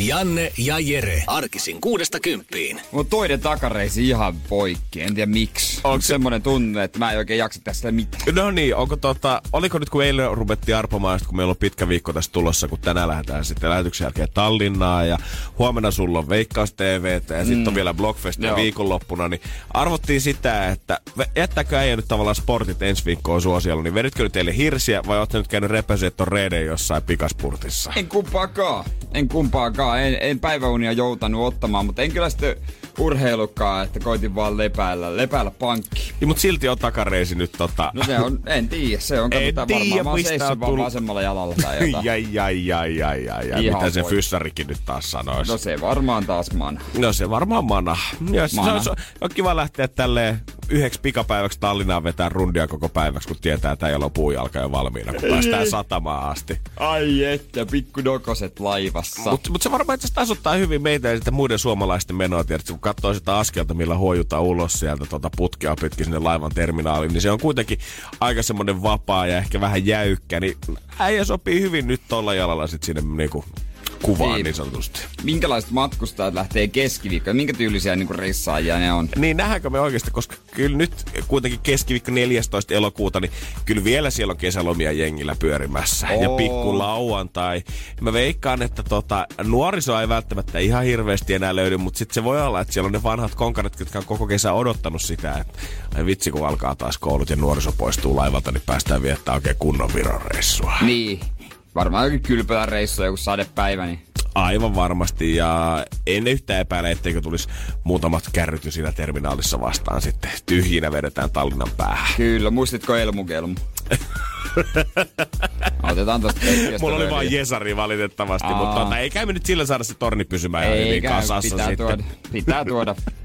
Janne ja Jere. Arkisin kuudesta kymppiin. Mun toinen takareisi ihan poikki. En tiedä miksi. Onko semmonen tunne, että mä en oikein jaksa tästä mitään. No niin, onko tota, oliko nyt kun eilen ruvettiin arpomaan, kun meillä on pitkä viikko tässä tulossa, kun tänään lähdetään sitten lähetyksen jälkeen Tallinnaan ja huomenna sulla on Veikkaus TV ja mm. sitten on vielä Blockfest ja viikonloppuna, niin arvottiin sitä, että jättääkö äijä nyt tavallaan sportit ensi viikkoon suosiolla, niin veditkö nyt teille hirsiä vai ootko nyt käynyt repäsyä ton reiden jossain pikaspurtissa? En kumpaakaan. En kumpaakaan. En, en päiväunia joutanut ottamaan, mutta en kyllä sitten urheilukaan, että koitin vaan lepäällä, lepäällä pankki. Niin, mutta silti on takareisi nyt tota... No se on, en tiedä, se on, katsotaan varmaan. Mä oon vaan vasemmalla jalalla tai jotain. Jai, jai, jai, jai, jai, jai. Mitä se fyssarikin nyt taas sanoisi? No se varmaan taas mana. No se varmaan mana. Ja mana. Se, on, se on kiva lähteä tälleen yhdeksi pikapäiväksi Tallinnaan vetää rundia koko päiväksi, kun tietää, että ei ole puujalka jo valmiina, kun päästään satamaan asti. Ai että, pikku dokoset laivassa. Mutta mut se varmaan itse tasottaa hyvin meitä ja sitten muiden suomalaisten menoa, tiedätkö, kun katsoo sitä askelta, millä huojutaan ulos sieltä tuota putkea pitkin sinne laivan terminaaliin, niin se on kuitenkin aika semmoinen vapaa ja ehkä vähän jäykkä, niin äijä sopii hyvin nyt tuolla jalalla sitten sinne niinku kuvaan niin, niin sanotusti. Minkälaiset matkustajat lähtee keskiviikkoon? Minkä tyylisiä niin reissaajia ne on? Niin nähdäänkö me oikeasti, koska kyllä nyt kuitenkin keskiviikko 14. elokuuta, niin kyllä vielä siellä on kesälomia jengillä pyörimässä. Oo. Ja pikku lauantai. Mä veikkaan, että tota, nuoriso ei välttämättä ihan hirveästi enää löydy, mutta sitten se voi olla, että siellä on ne vanhat konkaret, jotka on koko kesä odottanut sitä, että ai vitsi kun alkaa taas koulut ja nuoriso poistuu laivalta, niin päästään viettää oikein kunnon viron reissua. Niin, Varmaan jokin kylpylän reissu, joku sadepäivä, niin Aivan varmasti ja en yhtään epäile, etteikö tulisi muutamat kärryty siinä terminaalissa vastaan sitten. Tyhjinä vedetään Tallinnan päähän. Kyllä, muistitko Elmukelmu? Otetaan tosta Mulla oli vain Jesari valitettavasti, Aa. mutta tota, ei käy nyt sillä saada se torni pysymään ei hyvin kasassa pitää sitten. Tuoda, pitää tuoda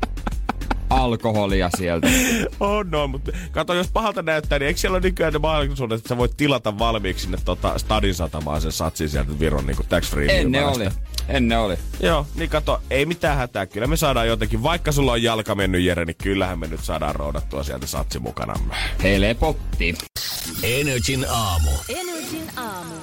alkoholia sieltä. On, no, mutta kato, jos pahalta näyttää, niin eikö siellä ole nykyään ne mahdollisuudet, että sä voit tilata valmiiksi sinne tota, Stadin satamaan sen satsin sieltä Viron niin tax free Ennen oli. Ennen oli. Joo, niin kato, ei mitään hätää. Kyllä me saadaan jotenkin, vaikka sulla on jalka mennyt Jere, niin kyllähän me nyt saadaan roudattua sieltä satsi mukanamme. Helpotti. Energin aamu. Energin aamu.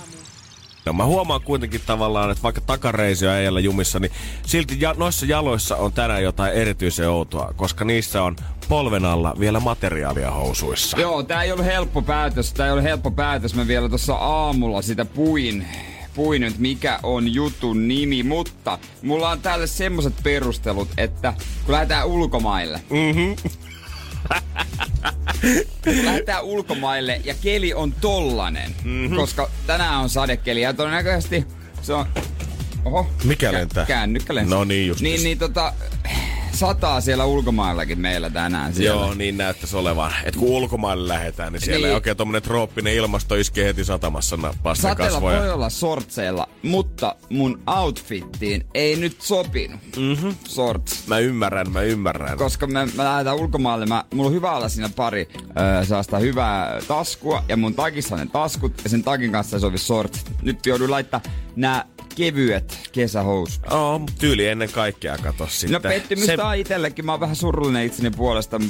No mä huomaan kuitenkin tavallaan, että vaikka takareisi ei jumissa, niin silti ja, noissa jaloissa on tänään jotain erityisen outoa, koska niissä on polven alla vielä materiaalia housuissa. Joo, tää ei ollut helppo päätös, tää ei ollut helppo päätös. Mä vielä tuossa aamulla sitä puin puin nyt mikä on jutun nimi, mutta mulla on täällä semmoset perustelut, että kun lähdetään ulkomaille, mm-hmm. Lähdetään ulkomaille ja keli on tollanen, mm-hmm. koska tänään on sadekeli ja todennäköisesti se on... Oho. Mikä lentää? Kännykkä lentää. No niin, just. Niin, niin tota, sataa siellä ulkomaillakin meillä tänään. Siellä. Joo, niin näyttäisi olevan. Et kun ulkomaille lähdetään, niin siellä niin. ei oikein tommonen trooppinen ilmasto iskee heti satamassa nappaa Sateella kasvoja. voi olla sortseilla, mutta mun outfittiin ei nyt sopinut. Mm-hmm. Sorts. Mä ymmärrän, mä ymmärrän. Koska me, mä lähdetään ulkomaille, mä, mulla on hyvä olla siinä pari öö, sellaista hyvää taskua ja mun takissa ne taskut ja sen takin kanssa ei sovi sortsit. Nyt joudun laittaa nämä kevyet kesähousut. Oo, oh, tyyli ennen kaikkea kato sitten. No pettymystä se... on itsellekin. Mä oon vähän surullinen itseni puolesta,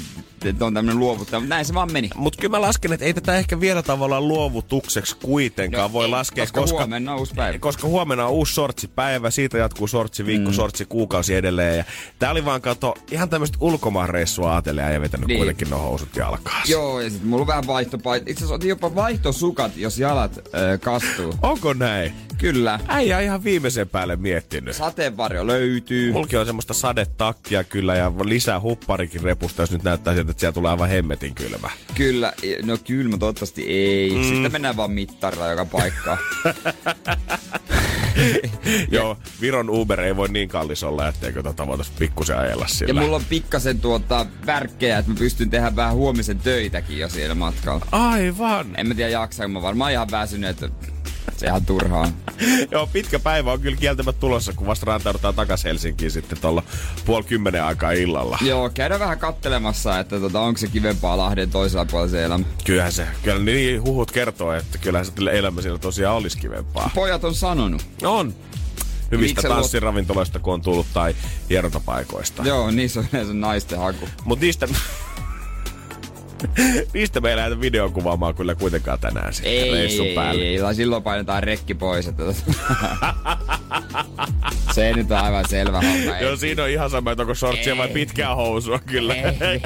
että on tämmönen luovuttaja, mutta näin se vaan meni. Mut kyllä mä lasken, että ei tätä ehkä vielä tavallaan luovutukseksi kuitenkaan no, voi ei, laskea, koska, koska, huomenna on uusi päivä. Koska huomenna on uusi sortsipäivä, siitä jatkuu sortsi viikko, mm. sortsi kuukausi edelleen. Ja tää oli vaan kato, ihan tämmöistä ulkomaanreissua ajatellen ja vetänyt niin. kuitenkin no housut jalkaan. Joo, ja sit mulla on vähän vaihtopaita. Itse asiassa jopa vaihtosukat, jos jalat äh, kastuu. Onko näin? Kyllä. Äijä ihan viimeisen päälle miettinyt. Sateenvarjo löytyy. Mulki on semmoista sadetakkia kyllä ja lisää hupparikin repusta, jos nyt näyttää siltä, että siellä tulee aivan hemmetin kylmä. Kyllä, no kylmä toivottavasti ei. Mm. Sitten mennään vaan mittarilla joka paikkaan. Joo, Viron Uber ei voi niin kallis olla, etteikö tota voitaisiin pikkusen ajella sillä. Ja mulla on pikkasen tuota värkkejä, että mä pystyn tehdä vähän huomisen töitäkin jo siellä matkalla. Aivan. En mä tiedä jaksaa, mä varmaan ihan väsynyt, että Se ihan turhaa. Joo, pitkä päivä on kyllä kieltämättä tulossa, kun vasta rantaudutaan takaisin Helsinkiin sitten tuolla puoli kymmenen aikaa illalla. Joo, käydään vähän kattelemassa, että tota, onko se kivempaa Lahden toisella puolella se elämä. Kyllähän se, kyllä niin huhut kertoo, että kyllähän se elämä siellä tosiaan olisi kivempaa. Pojat on sanonut. On. Hyvistä tanssiravintoloista, kun on tullut, tai hierontapaikoista. Joo, niissä on yleensä naisten haku. Mut niistä... niistä me ei lähdetä videon kuvaamaan kyllä kuitenkaan tänään sitten Ei, reissun ei, päälle. ei, ei, silloin painetaan rekki pois. Että tota- se nyt on aivan selvä homma. ei. Joo, siinä on ihan sama, että onko shortsia vai Ei. pitkää housua kyllä. Ei, ei,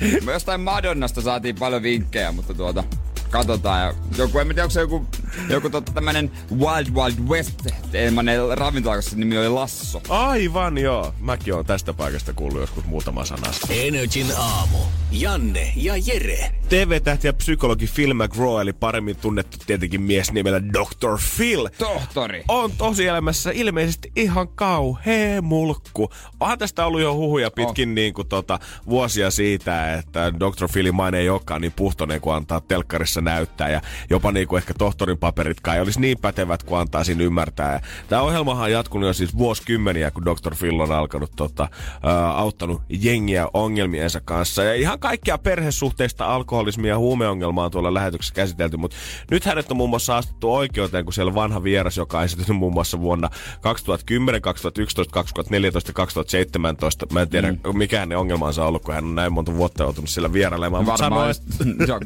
ei. Me jostain Madonnasta saatiin paljon vinkkejä, mutta tuota, katsotaan. Ja joku, en tiedä, onko se joku, joku totta, tämmönen Wild Wild West teemainen ravintola, koska nimi oli Lasso. Aivan joo. Mäkin oon tästä paikasta kuullut joskus muutama sanasta. Energin aamu. Janne ja Jere. TV-tähti ja psykologi Phil McGraw, eli paremmin tunnettu tietenkin mies nimellä Dr. Phil, Tohtori. on tosielämässä ilmeisesti ihan kauhea mulkku. Onhan tästä ollut jo huhuja pitkin oh. niin kuin, tota, vuosia siitä, että Dr. Philin maine ei olekaan niin puhtoinen kuin antaa telkkarissa näyttää. Ja jopa niin kuin ehkä tohtorin paperitkaan ei olisi niin pätevät kuin antaa siinä ymmärtää. Ja tämä ohjelmahan on jatkunut jo siis vuosikymmeniä, kun Dr. Phil on alkanut tota, ää, auttanut jengiä ongelmiensa kanssa. Ja ihan kaikkia perhesuhteista alkoholismia ja huumeongelmaa on tuolla lähetyksessä käsitelty, mutta nyt hänet on muun muassa astettu oikeuteen, kun siellä vanha vieras, joka on esitetty muun muassa vuonna 2010, 2011, 2014 ja 2017. Mä en tiedä, mm. mikä hänen ongelmansa on ollut, kun hän on näin monta vuotta joutunut siellä vierailemaan. Varmaan sanoi, just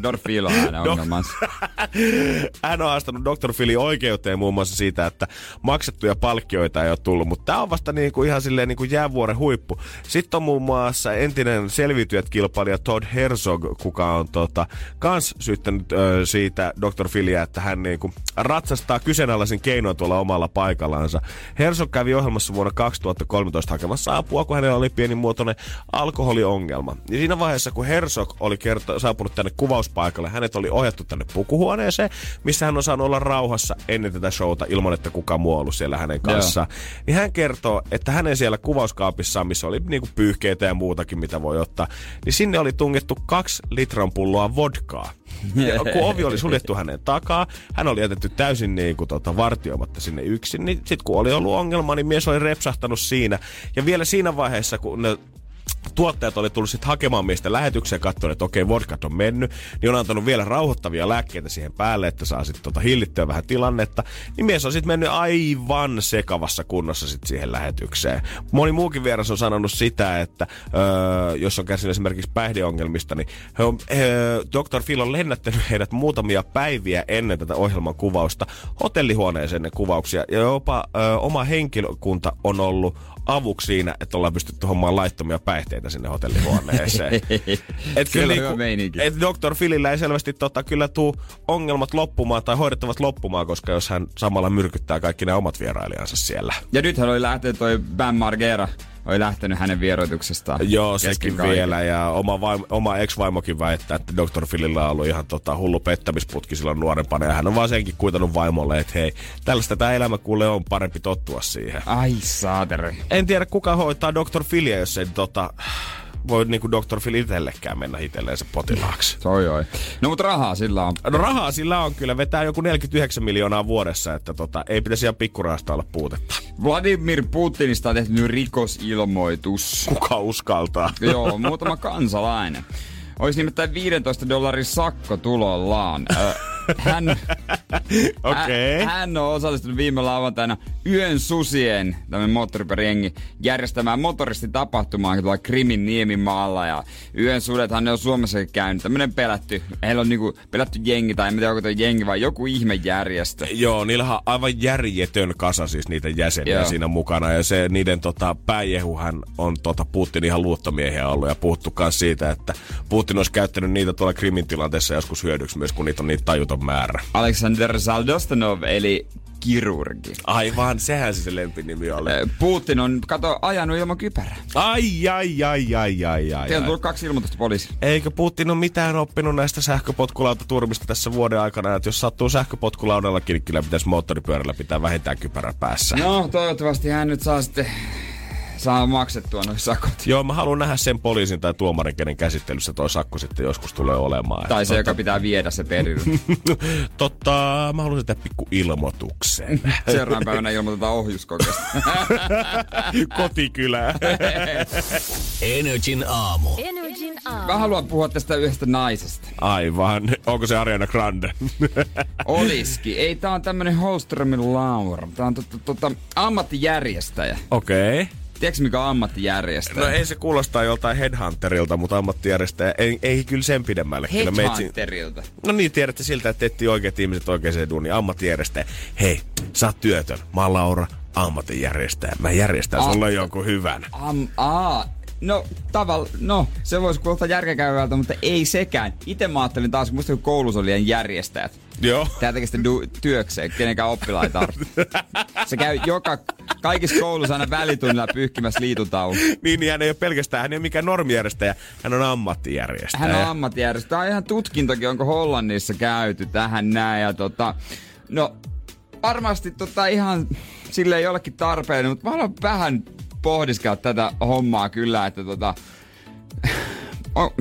Dr. Phil on hänen ongelmansa. hän on haastanut Dr. Philin oikeuteen muun muassa siitä, että maksettuja palkkioita ei ole tullut, mutta tämä on vasta niin kuin ihan silleen niin kuin jäävuoren huippu. Sitten on muun muassa entinen selviytyjät kilpailija Todd Herzog, kuka on tota, kans syyttänyt ö, siitä Dr. Philia, että hän niin kuin ratsastaa kyseenalaisen keinoin tuolla omalla paikallansa. Herzog kävi ohjelmassa vuonna 2013 hakemassa apua, kun hänellä oli pienimuotoinen alkoholiongelma. Ja siinä vaiheessa, kun Herzog oli kerta, saapunut tänne kuvauspaikalle, hänet oli ohjattu tänne pukuhuoneeseen, missä hän on saanut olla rauhassa ennen tätä showta ilman, että kukaan muu ollut siellä hänen kanssaan. Niin hän kertoo, että hänen siellä kuvauskaapissaan, missä oli niinku pyyhkeitä ja muutakin, mitä voi ottaa, niin sinne oli tungettu kaksi litran pulloa vodkaa. Ja kun ovi oli suljettu hänen takaa, hän oli jätetty täysin niin kuin, tota, vartioimatta sinne yksin, niin sitten kun oli ollut ongelma, niin mies oli repsahtanut siinä. Ja vielä siinä vaiheessa, kun ne tuottajat oli tullut sitten hakemaan miestä lähetykseen ja että okei, vodkat on mennyt, niin on antanut vielä rauhoittavia lääkkeitä siihen päälle, että saa sitten tota hillittyä vähän tilannetta. Niin mies on sitten mennyt aivan sekavassa kunnossa sitten siihen lähetykseen. Moni muukin vieras on sanonut sitä, että öö, jos on kärsinyt esimerkiksi päihdeongelmista, niin he on, öö, Dr. Phil on lennättänyt heidät muutamia päiviä ennen tätä ohjelman kuvausta hotellihuoneeseen ne kuvauksia. Ja jopa öö, oma henkilökunta on ollut avuksi siinä, että ollaan pystytty hommaan laittomia päihteitä sinne hotellihuoneeseen. et niinku- hyvä meininki. et Dr. Philillä ei selvästi tota, kyllä tuu ongelmat loppumaan tai hoidettavat loppumaan, koska jos hän samalla myrkyttää kaikki ne omat vierailijansa siellä. Ja nythän oli lähtenyt toi Bam Margera, oli lähtenyt hänen vieroituksestaan. Joo, sekin kaiken. vielä. Ja oma, vaimo, oma ex-vaimokin väittää, että Dr. Philillä on ollut ihan tota, hullu pettämisputki silloin nuorempana. Ja hän on vaan senkin kuitannut vaimolle, että hei, tällaista tämä elämä kuule on parempi tottua siihen. Ai saateri. En tiedä, kuka hoitaa Dr. Philia, jos ei tota, voi niinku Dr. Phil itsellekään mennä itselleensä potilaaksi. Oi oi. No mutta rahaa sillä on. No rahaa sillä on kyllä, vetää joku 49 miljoonaa vuodessa, että tota, ei pitäisi ihan pikkurahasta olla puutetta. Vladimir Putinista on tehty nyt rikosilmoitus. Kuka uskaltaa? Joo, muutama kansalainen. Olisi nimittäin 15 dollarin sakko tulollaan. Hän, Okei. hän, hän on osallistunut viime lauantaina Yön susien, tämmöinen moottoripyöräjengi, järjestämään motoristitapahtumaan tuolla Krimin niemimaalla. Ja Yön sudethan ne on Suomessakin käynyt. Tämmöinen pelätty, heillä on niinku pelätty jengi, tai en tiedä onko jengi vai joku ihmejärjestö. Joo, niillä on aivan järjetön kasa siis niitä jäseniä Joo. Siinä mukana. Ja se niiden tota, pääjehuhan on tota, Putin ihan luottomiehiä ollut ja puhuttu myös siitä, että Putin olisi käyttänyt niitä tuolla Krimin tilanteessa joskus hyödyksi myös, kun niitä on niin tajuton määrä. Alexander Saldostanov, eli kirurgi. Aivan, sehän se, se lempinimi oli. Putin on, kato, ajanut ilman kypärää. Ai, ai, ai, ai, ai, ai. Siellä on tullut kaksi ilmoitusta poliisi. Eikö Putin ole mitään oppinut näistä sähköpotkulautaturmista tässä vuoden aikana, että jos sattuu sähköpotkulaudallakin, niin kyllä pitäisi moottoripyörällä pitää vähintään kypärä päässä. No, toivottavasti hän nyt saa sitten saa maksettua noin sakot. Joo, mä haluan nähdä sen poliisin tai tuomarin, kenen käsittelyssä toi sakko sitten joskus tulee olemaan. Tai se, totta... joka pitää viedä se perille. Totta, mä haluan sitä pikku ilmoituksen. Seuraavan päivänä ilmoitetaan ohjuskokeesta. Kotikylää. Energin aamu. Energin aamu. Mä haluan puhua tästä yhdestä naisesta. Aivan. Onko se Ariana Grande? Oliski. Ei, tää on tämmönen Holströmin Laura. Tää on tota, tota, ammattijärjestäjä. Okei. Okay. Tiedätkö mikä on ammattijärjestäjä? No ei se kuulostaa joltain headhunterilta, mutta ammattijärjestäjä ei, ei kyllä sen pidemmälle. Headhunterilta? No niin, tiedätte siltä, että etsii oikeat ihmiset oikeaan duuniin. Ammattijärjestäjä. Hei, sä oot työtön. Mä oon Laura, ammattijärjestäjä. Mä järjestän A- sulle jonkun hyvän. Am, aa, No, taval, no, se voisi kuulostaa järkekäyvältä, mutta ei sekään. Itse mä ajattelin taas, kun musta koulussa oli järjestäjät. Joo. Tää tekee sitä du- työkseen, kenenkään oppilaita Se käy joka, kaikissa koulussa aina välitunnilla pyyhkimässä liitutaulu. niin, niin hän ei ole pelkästään, hän ei ole mikään normijärjestäjä, hän on ammattijärjestäjä. Hän on ammattijärjestäjä. Tämä on ihan tutkintokin, onko Hollannissa käyty tähän näin. Ja tota, no, varmasti tota ihan sille jollekin tarpeellinen, mutta mä haluan vähän pohdiskella tätä hommaa kyllä, että tota...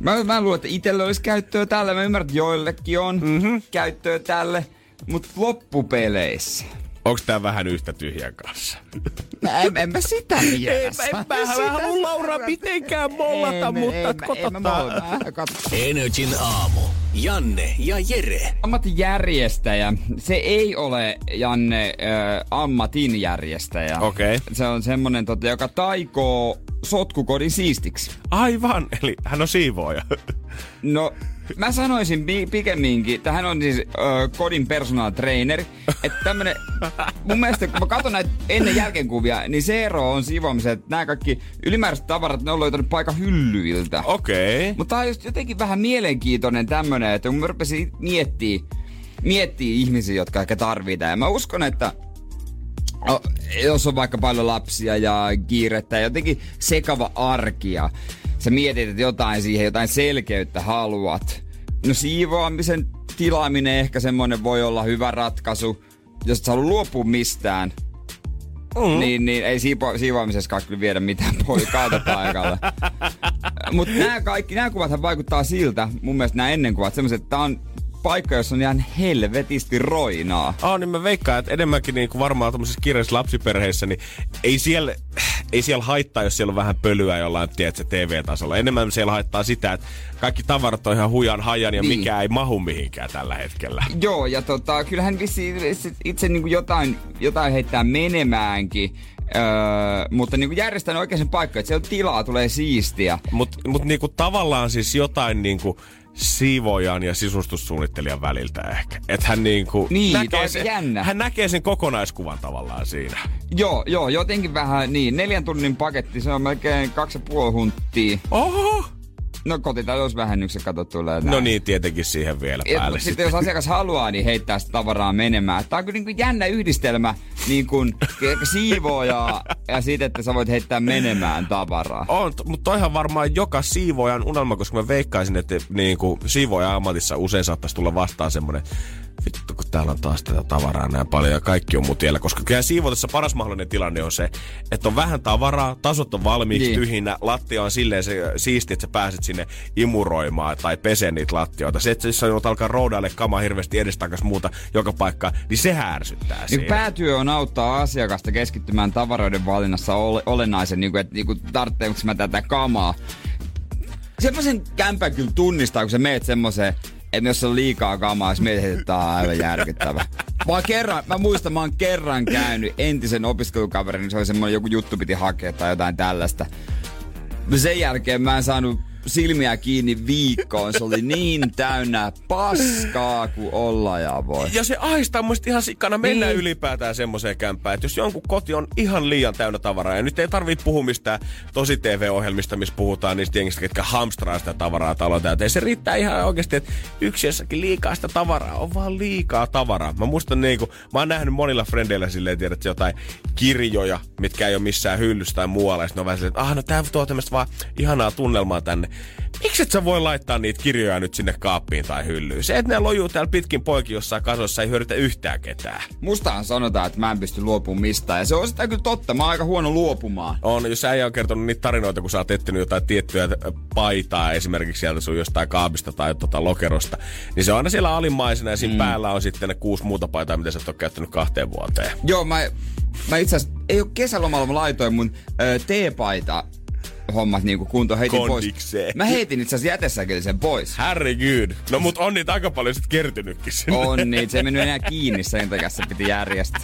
Mä, mä luulen, että itsellä olisi käyttöä tälle. Mä ymmärrän, että joillekin on mm-hmm. käyttöä tälle. Mutta loppupeleissä Onko tää vähän yhtä tyhjän kanssa? Mä en, en mä sitä mielessä. En, en, en mä halua Laura mitenkään mollata, en, mutta en, katsotaan. Energin aamu. Janne ja Jere. Ammattijärjestäjä. Se ei ole, Janne, äh, ammatin järjestäjä. Okei. Okay. Se on semmonen, tota, joka taikoo sotkukodin siistiksi. Aivan, eli hän on siivooja. No, mä sanoisin pikemminkin, että hän on siis ö, kodin personal trainer. Että tämmönen, mun mielestä kun mä katson näitä ennen jälkeenkuvia, niin se ero on siivoamisen, että nämä kaikki ylimääräiset tavarat, ne on löytänyt paikan hyllyiltä. Okei. Okay. Mutta tää on just jotenkin vähän mielenkiintoinen tämmönen, että kun mä rupesin miettiä, miettiä ihmisiä, jotka ehkä tarvitaan. Ja mä uskon, että jos on vaikka paljon lapsia ja kiirettä ja jotenkin sekava arkia, sä mietit, että jotain siihen, jotain selkeyttä haluat. No siivoamisen tilaaminen ehkä semmonen voi olla hyvä ratkaisu. Jos et halua luopua mistään, Mm. Niin, niin ei siipo, siivoamisessa kyllä viedä mitään pois kaata paikalle. Mutta nämä kaikki, nämä kuvat vaikuttaa siltä, mun mielestä nämä ennenkuvat, semmoiset, että tää on paikka, jossa on ihan helvetisti roinaa. Ah, niin mä veikkaan, että enemmänkin niin kuin varmaan tuommoisissa kirjallisissa lapsiperheissä, niin ei siellä, ei siellä haittaa, jos siellä on vähän pölyä jollain, tiedätkö, TV-tasolla. Enemmän siellä haittaa sitä, että kaikki tavarat on ihan hujan hajan ja niin. mikä ei mahu mihinkään tällä hetkellä. Joo, ja tota, kyllähän vissi itse niin kuin jotain, jotain heittää menemäänkin. Öö, mutta niinku järjestän oikein sen paikka, että siellä tilaa tulee siistiä. Mutta mut niinku tavallaan siis jotain niinku siivojan ja sisustussuunnittelijan väliltä ehkä. Että hän niinku niin, näkee sen, jännä. hän näkee sen kokonaiskuvan tavallaan siinä. Joo, joo, jotenkin vähän niin. Neljän tunnin paketti, se on melkein kaksi ja puoli hunttia. Oho! No kotitalousvähennyksen kato tulee No niin, tietenkin siihen vielä päälle. Ja, sitten jos asiakas haluaa, niin heittää sitä tavaraa menemään. Tämä on kyllä niin kuin jännä yhdistelmä, niin kuin siivooja ja siitä, että sä voit heittää menemään tavaraa. On, mutta toihan varmaan joka siivoojan unelma, koska mä veikkaisin, että niin kuin siivooja ammatissa usein saattaisi tulla vastaan semmoinen vittu kun täällä on taas tätä tavaraa näin paljon ja kaikki on mutiellä. Koska kyllä siivotessa paras mahdollinen tilanne on se, että on vähän tavaraa, tasot on valmiiksi niin. tyhjinä, lattia on silleen se siisti, että sä pääset sinne imuroimaan tai peseen niitä lattioita. Se, että sä joudut alkaa roudaille kamaa hirveästi edestakas muuta joka paikka, niin se härsyttää niin siinä. Päätyö on auttaa asiakasta keskittymään tavaroiden valinnassa ole, olennaisen, niin kuin, että niin kuin, tarvitseeko mä tätä kamaa. Semmoisen kämpän kyllä tunnistaa, kun sä meet semmoiseen että jos on liikaa kamaa, jos mietit, että tää on aivan järkyttävä. Mä, kerran, mä muistan, mä oon kerran käynyt entisen opiskelukaverin, niin se oli semmoinen joku juttu piti hakea tai jotain tällaista. Sen jälkeen mä en saanut silmiä kiinni viikkoon. Se oli niin täynnä paskaa kuin olla ja voi. Ja se aistaa muista ihan sikana mennä niin. ylipäätään semmoiseen kämpään, että jos jonkun koti on ihan liian täynnä tavaraa, ja nyt ei tarvitse puhua mistään tosi TV-ohjelmista, missä puhutaan niistä jengistä, ketkä hamstraa sitä tavaraa talon täyteen. Se riittää ihan oikeasti, että yksiössäkin liikaa sitä tavaraa on vaan liikaa tavaraa. Mä muistan niinku, mä oon nähnyt monilla frendeillä silleen, tiedät, jotain kirjoja, mitkä ei ole missään hyllyssä tai muualla, ja ne on vähän silleen, että ah, no tää tuo tämmöistä vaan ihanaa tunnelmaa tänne. Miksi et sä voi laittaa niitä kirjoja nyt sinne kaappiin tai hyllyyn? Se, että ne lojuu täällä pitkin poikin jossain kasossa ei hyödytä yhtään ketään. Mustahan sanotaan, että mä en pysty luopumaan mistään. Ja se on sitä kyllä totta. Mä oon aika huono luopumaan. On, jos äijä on kertonut niitä tarinoita, kun sä oot etsinyt jotain tiettyä paitaa esimerkiksi sieltä sun jostain kaapista tai tota lokerosta, niin se on aina siellä alimmaisena ja siinä mm. päällä on sitten ne kuusi muuta paitaa, mitä sä oot käyttänyt kahteen vuoteen. Joo, mä, mä itse asiassa, ei ole kesälomalla, mä laitoin mun ö, teepaita hommat niinku kuntoon, heitin Kondikseen. pois. Mä heitin itse asiassa jätessäkin sen pois. Herregud. No mut on niitä aika paljon sit kertynytkin sinne. On niin, se ei mennyt enää kiinni sen takia se piti järjestää.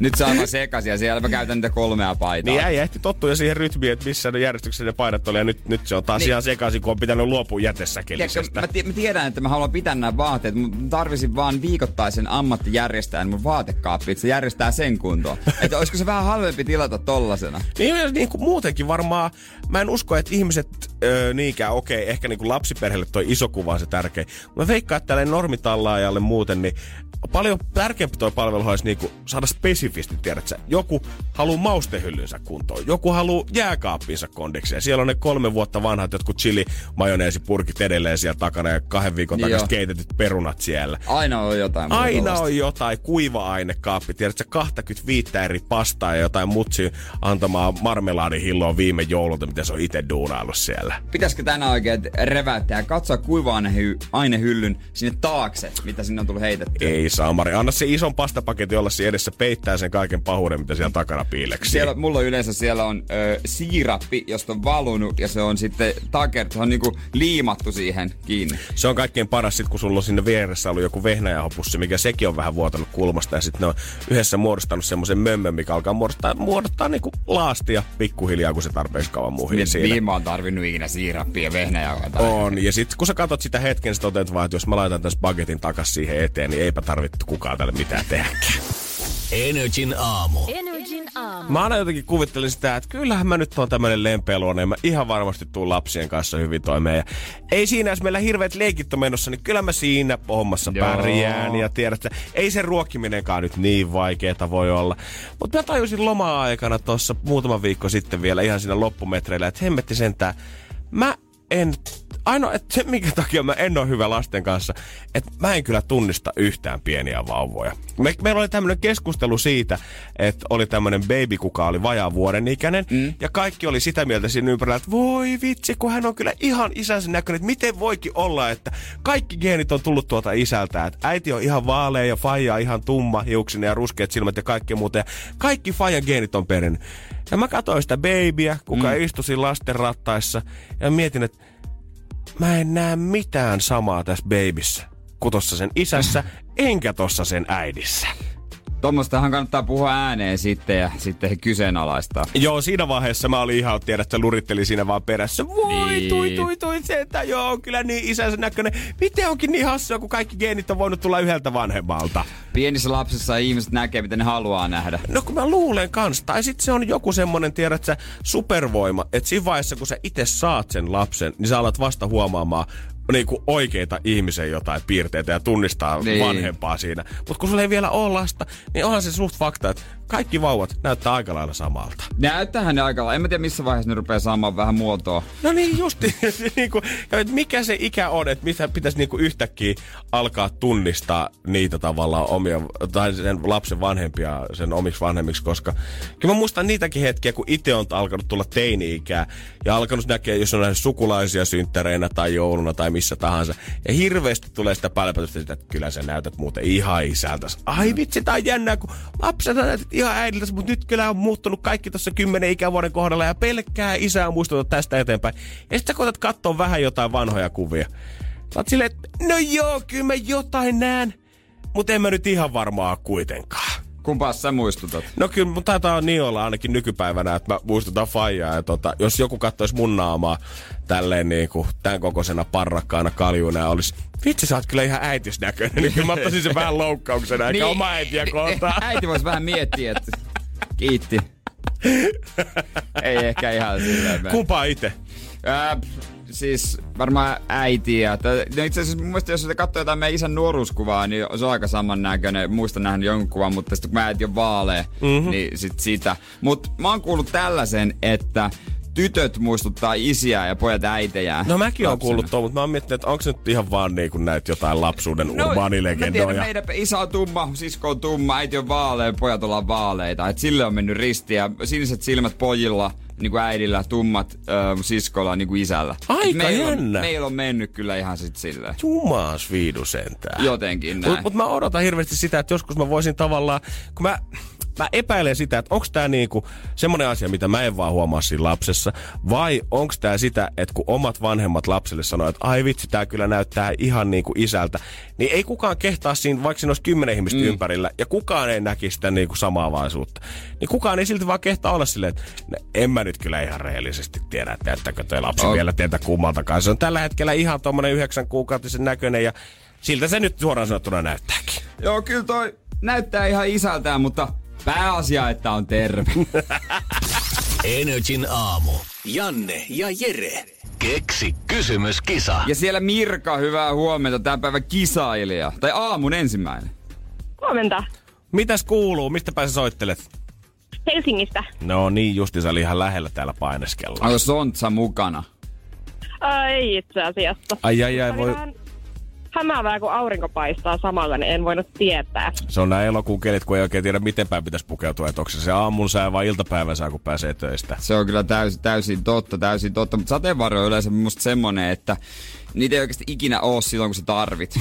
Nyt se on aivan sekaisin ja siellä mä käytän niitä kolmea paitaa. Niin äijä ehti tottua siihen rytmiin, että missä ne järjestyksessä ne paidat oli. Ja nyt, nyt se on taas niin. ihan sekaisin, kun on pitänyt luopua jätesäkelisestä. Mä, t- mä, tiedän, että mä haluan pitää nämä vaatteet, mutta tarvisin vaan viikoittaisen ammattijärjestäjän mun vaatekaappi, että se järjestää sen kuntoon. että olisiko se vähän halvempi tilata tollasena? Niin, niin kuin muutenkin varmaan. Mä en usko, että ihmiset öö, niinkään, okei, okay, ehkä niin kuin lapsiperheelle toi iso kuva on se tärkein. Mä veikkaan, että tälle normitallaajalle muuten, niin paljon tärkeämpi toi palvelu olisi niinku saada spesifisti, tiedätkö Joku haluaa maustehyllynsä kuntoon, joku haluaa jääkaappinsa kondiksi. Ja siellä on ne kolme vuotta vanhat jotkut chili majoneesipurkit edelleen siellä takana ja kahden viikon niin takaisin keitetyt perunat siellä. Aina on jotain. Aina on jotain. Kuiva-ainekaappi, tiedätkö 25 eri pastaa ja jotain mutsi antamaa marmelaadihilloa viime joululta, mitä se on itse duunaillut siellä. Pitäisikö tänään oikein reväyttää ja katsoa kuiva-ainehyllyn sinne taakse, mitä sinne on tullut heitettyä? Ei Samari. Anna se ison pastapaketin olla siinä edessä peittää sen kaiken pahuuden, mitä siellä takana piileksi. Siellä, mulla yleensä siellä on ö, siirappi, josta on valunut ja se on sitten taker, se on niinku liimattu siihen kiinni. Se on kaikkein paras sit, kun sulla on sinne vieressä ollut joku vehnäjauhopussi, mikä sekin on vähän vuotanut kulmasta ja sitten ne on yhdessä muodostanut semmoisen mömmön, mikä alkaa muodostaa, muodostaa niinku laastia pikkuhiljaa, kun se tarpeeksi kauan muhii niin, siinä. Mä oon tarvinnut ikinä siirappia ja vehnäjauhoa. On, ja sitten kun sä katsot sitä hetken, sä toteat vaan, että jos mä laitan tässä bagetin takas siihen eteen, niin eipä tarvitse kukaan tälle mitään tehdäkään. Energin aamu. Energin aamu. Mä aina jotenkin kuvittelin sitä, että kyllähän mä nyt oon tämmönen lempeäluonne, mä ihan varmasti tuun lapsien kanssa hyvin toimeen. Ja ei siinä, jos meillä hirveät leikit on menossa, niin kyllä mä siinä hommassa Joo. pärjään. Ja tiedät, että ei se ruokkiminenkaan nyt niin vaikeeta voi olla. Mutta mä tajusin loma-aikana tuossa muutama viikko sitten vielä ihan siinä loppumetreillä, että hemmetti sentään. Mä en ainoa, että se minkä takia mä en ole hyvä lasten kanssa, että mä en kyllä tunnista yhtään pieniä vauvoja. Me, meillä oli tämmöinen keskustelu siitä, että oli tämmöinen baby, kuka oli vajaa vuoden ikäinen, mm. ja kaikki oli sitä mieltä siinä ympärillä, että voi vitsi, kun hän on kyllä ihan isänsä näköinen, että miten voikin olla, että kaikki geenit on tullut tuolta isältä, että äiti on ihan vaalea ja faija ihan tumma hiuksinen ja ruskeat silmät ja kaikki muuta, ja kaikki faijan geenit on perin. Ja mä katsoin sitä babyä, kuka mm. istui siinä lasten rattaissa, ja mietin, että mä en näe mitään samaa tässä babyssä kuin tossa sen isässä, enkä tossa sen äidissä. Tuommoistahan kannattaa puhua ääneen sitten ja sitten he kyseenalaistaa. Joo, siinä vaiheessa mä olin ihan, tiedä, että luritteli siinä vaan perässä. Voi, niin. tui, tui, tui, se, että joo, kyllä niin isänsä näköinen. Miten onkin niin hassua, kun kaikki geenit on voinut tulla yhdeltä vanhemmalta? Pienissä lapsissa ihmiset näkee, miten ne haluaa nähdä. No kun mä luulen kans. Tai sitten se on joku semmonen, tiedät sä, supervoima, että siinä vaiheessa, kun sä itse saat sen lapsen, niin sä alat vasta huomaamaan, niin kuin oikeita ihmisen jotain piirteitä ja tunnistaa niin. vanhempaa siinä. Mutta kun sulla ei vielä ole lasta, niin onhan se suht fakta, että kaikki vauvat näyttää aika lailla samalta. Näyttäähän ne aika lailla. En mä tiedä missä vaiheessa ne rupeaa saamaan vähän muotoa. No niin justi. niin kuin, mikä se ikä on, että mitä pitäisi niin kuin yhtäkkiä alkaa tunnistaa niitä tavallaan omia, tai sen lapsen vanhempia sen omiksi vanhemmiksi, koska kyllä mä muistan niitäkin hetkiä, kun itse on alkanut tulla teini-ikää ja alkanut näkeä, jos on nähnyt sukulaisia synttäreinä tai jouluna tai missä tahansa. Ja hirveästi tulee sitä pälpätystä sitä, että kyllä sä näytät muuten ihan isältä. Ai vitsi, tää on jännää, kun lapsena näytät ihan äidiltä, mutta nyt kyllä on muuttunut kaikki tuossa kymmenen ikävuoden kohdalla ja pelkkää isää muistutat tästä eteenpäin. Ja sitten koetat katsoa vähän jotain vanhoja kuvia. Sä oot silleen, että no joo, kyllä mä jotain näen, mutta en mä nyt ihan varmaa kuitenkaan. Kumpaa sä muistutat? No kyllä mun taitaa niin olla ainakin nykypäivänä, että mä muistutan faijaa. Ja tota, jos joku katsoisi mun naamaa tälleen niin kuin tämän kokoisena parrakkaana kaljuna ja olisi Vitsi, sä oot kyllä ihan äitisnäköinen, niin kyllä mä ottaisin sen vähän loukkauksena, eikä niin, oma äitiä kohtaan. Äiti voisi vähän miettiä, että kiitti. Ei ehkä ihan silleen. Kumpaa itse? Äh, siis varmaan äitiä. No itse asiassa mun mielestä, jos katsoo jotain meidän isän nuoruuskuvaa, niin se on aika samannäköinen. Muistan nähnyt jonkun kuvan, mutta sitten kun mä äiti on vaalea, mm-hmm. niin sit sitä. Mutta mä oon kuullut tällaisen, että tytöt muistuttaa isiä ja pojat äitejä. No mäkin oon kuullut tuon, mutta mä oon miettinyt, että onko nyt ihan vaan niinku näitä jotain lapsuuden no, Mä tiedän, urbaanilegendoja. meidän isä on tumma, sisko on tumma, äiti on vaalea, pojat ollaan vaaleita. Et sille on mennyt ristiä. Siniset silmät pojilla, niin kuin äidillä, tummat äh, siskolla, niin kuin isällä. Aika Et meillä jännä. On, meillä on mennyt kyllä ihan sit silleen. Jumaas viidu sentään. Jotenkin näin. Mutta mut mä odotan hirveästi sitä, että joskus mä voisin tavallaan, kun mä, mä epäilen sitä, että onko tämä niinku semmoinen asia, mitä mä en vaan huomaa siinä lapsessa, vai onko tämä sitä, että kun omat vanhemmat lapselle sanoo, että ai vitsi, tämä kyllä näyttää ihan niinku isältä, niin ei kukaan kehtaa siinä, vaikka siinä olisi kymmenen ihmistä mm. ympärillä, ja kukaan ei näkisi sitä niinku samaavaisuutta. Niin kukaan ei silti vaan kehtaa olla silleen, että no, en mä nyt kyllä ihan rehellisesti tiedä, että näyttääkö toi lapsi On. vielä teiltä kummaltakaan. Se on tällä hetkellä ihan tommonen yhdeksän kuukautisen näköinen, ja siltä se nyt suoraan sanottuna näyttääkin. Joo, kyllä toi näyttää ihan isältään, mutta pääasia, että on terve. Energin aamu. Janne ja Jere. Keksi kysymyskisa. ja siellä Mirka, hyvää huomenta, tämän päivän kisailija. Tai aamun ensimmäinen. Huomenta. Mitäs kuuluu? Mistä päin sä soittelet? Helsingistä. No niin, justi oli ihan lähellä täällä paineskella. Onko Sontsa mukana? Ää, ei itse asiassa. Ai ai ai, voi... vähän hämäävää, kun aurinko paistaa samalla, niin en voinut tietää. Se on nämä elokuun kelit, kun ei oikein tiedä, miten päin pitäisi pukeutua. Että onko se se aamun sää vai iltapäivän sää, kun pääsee töistä. Se on kyllä täysin, täysin totta, täysin totta. Mutta sateenvarjo on yleensä musta semmonen, että niitä ei oikeasti ikinä oo silloin, kun sä tarvit.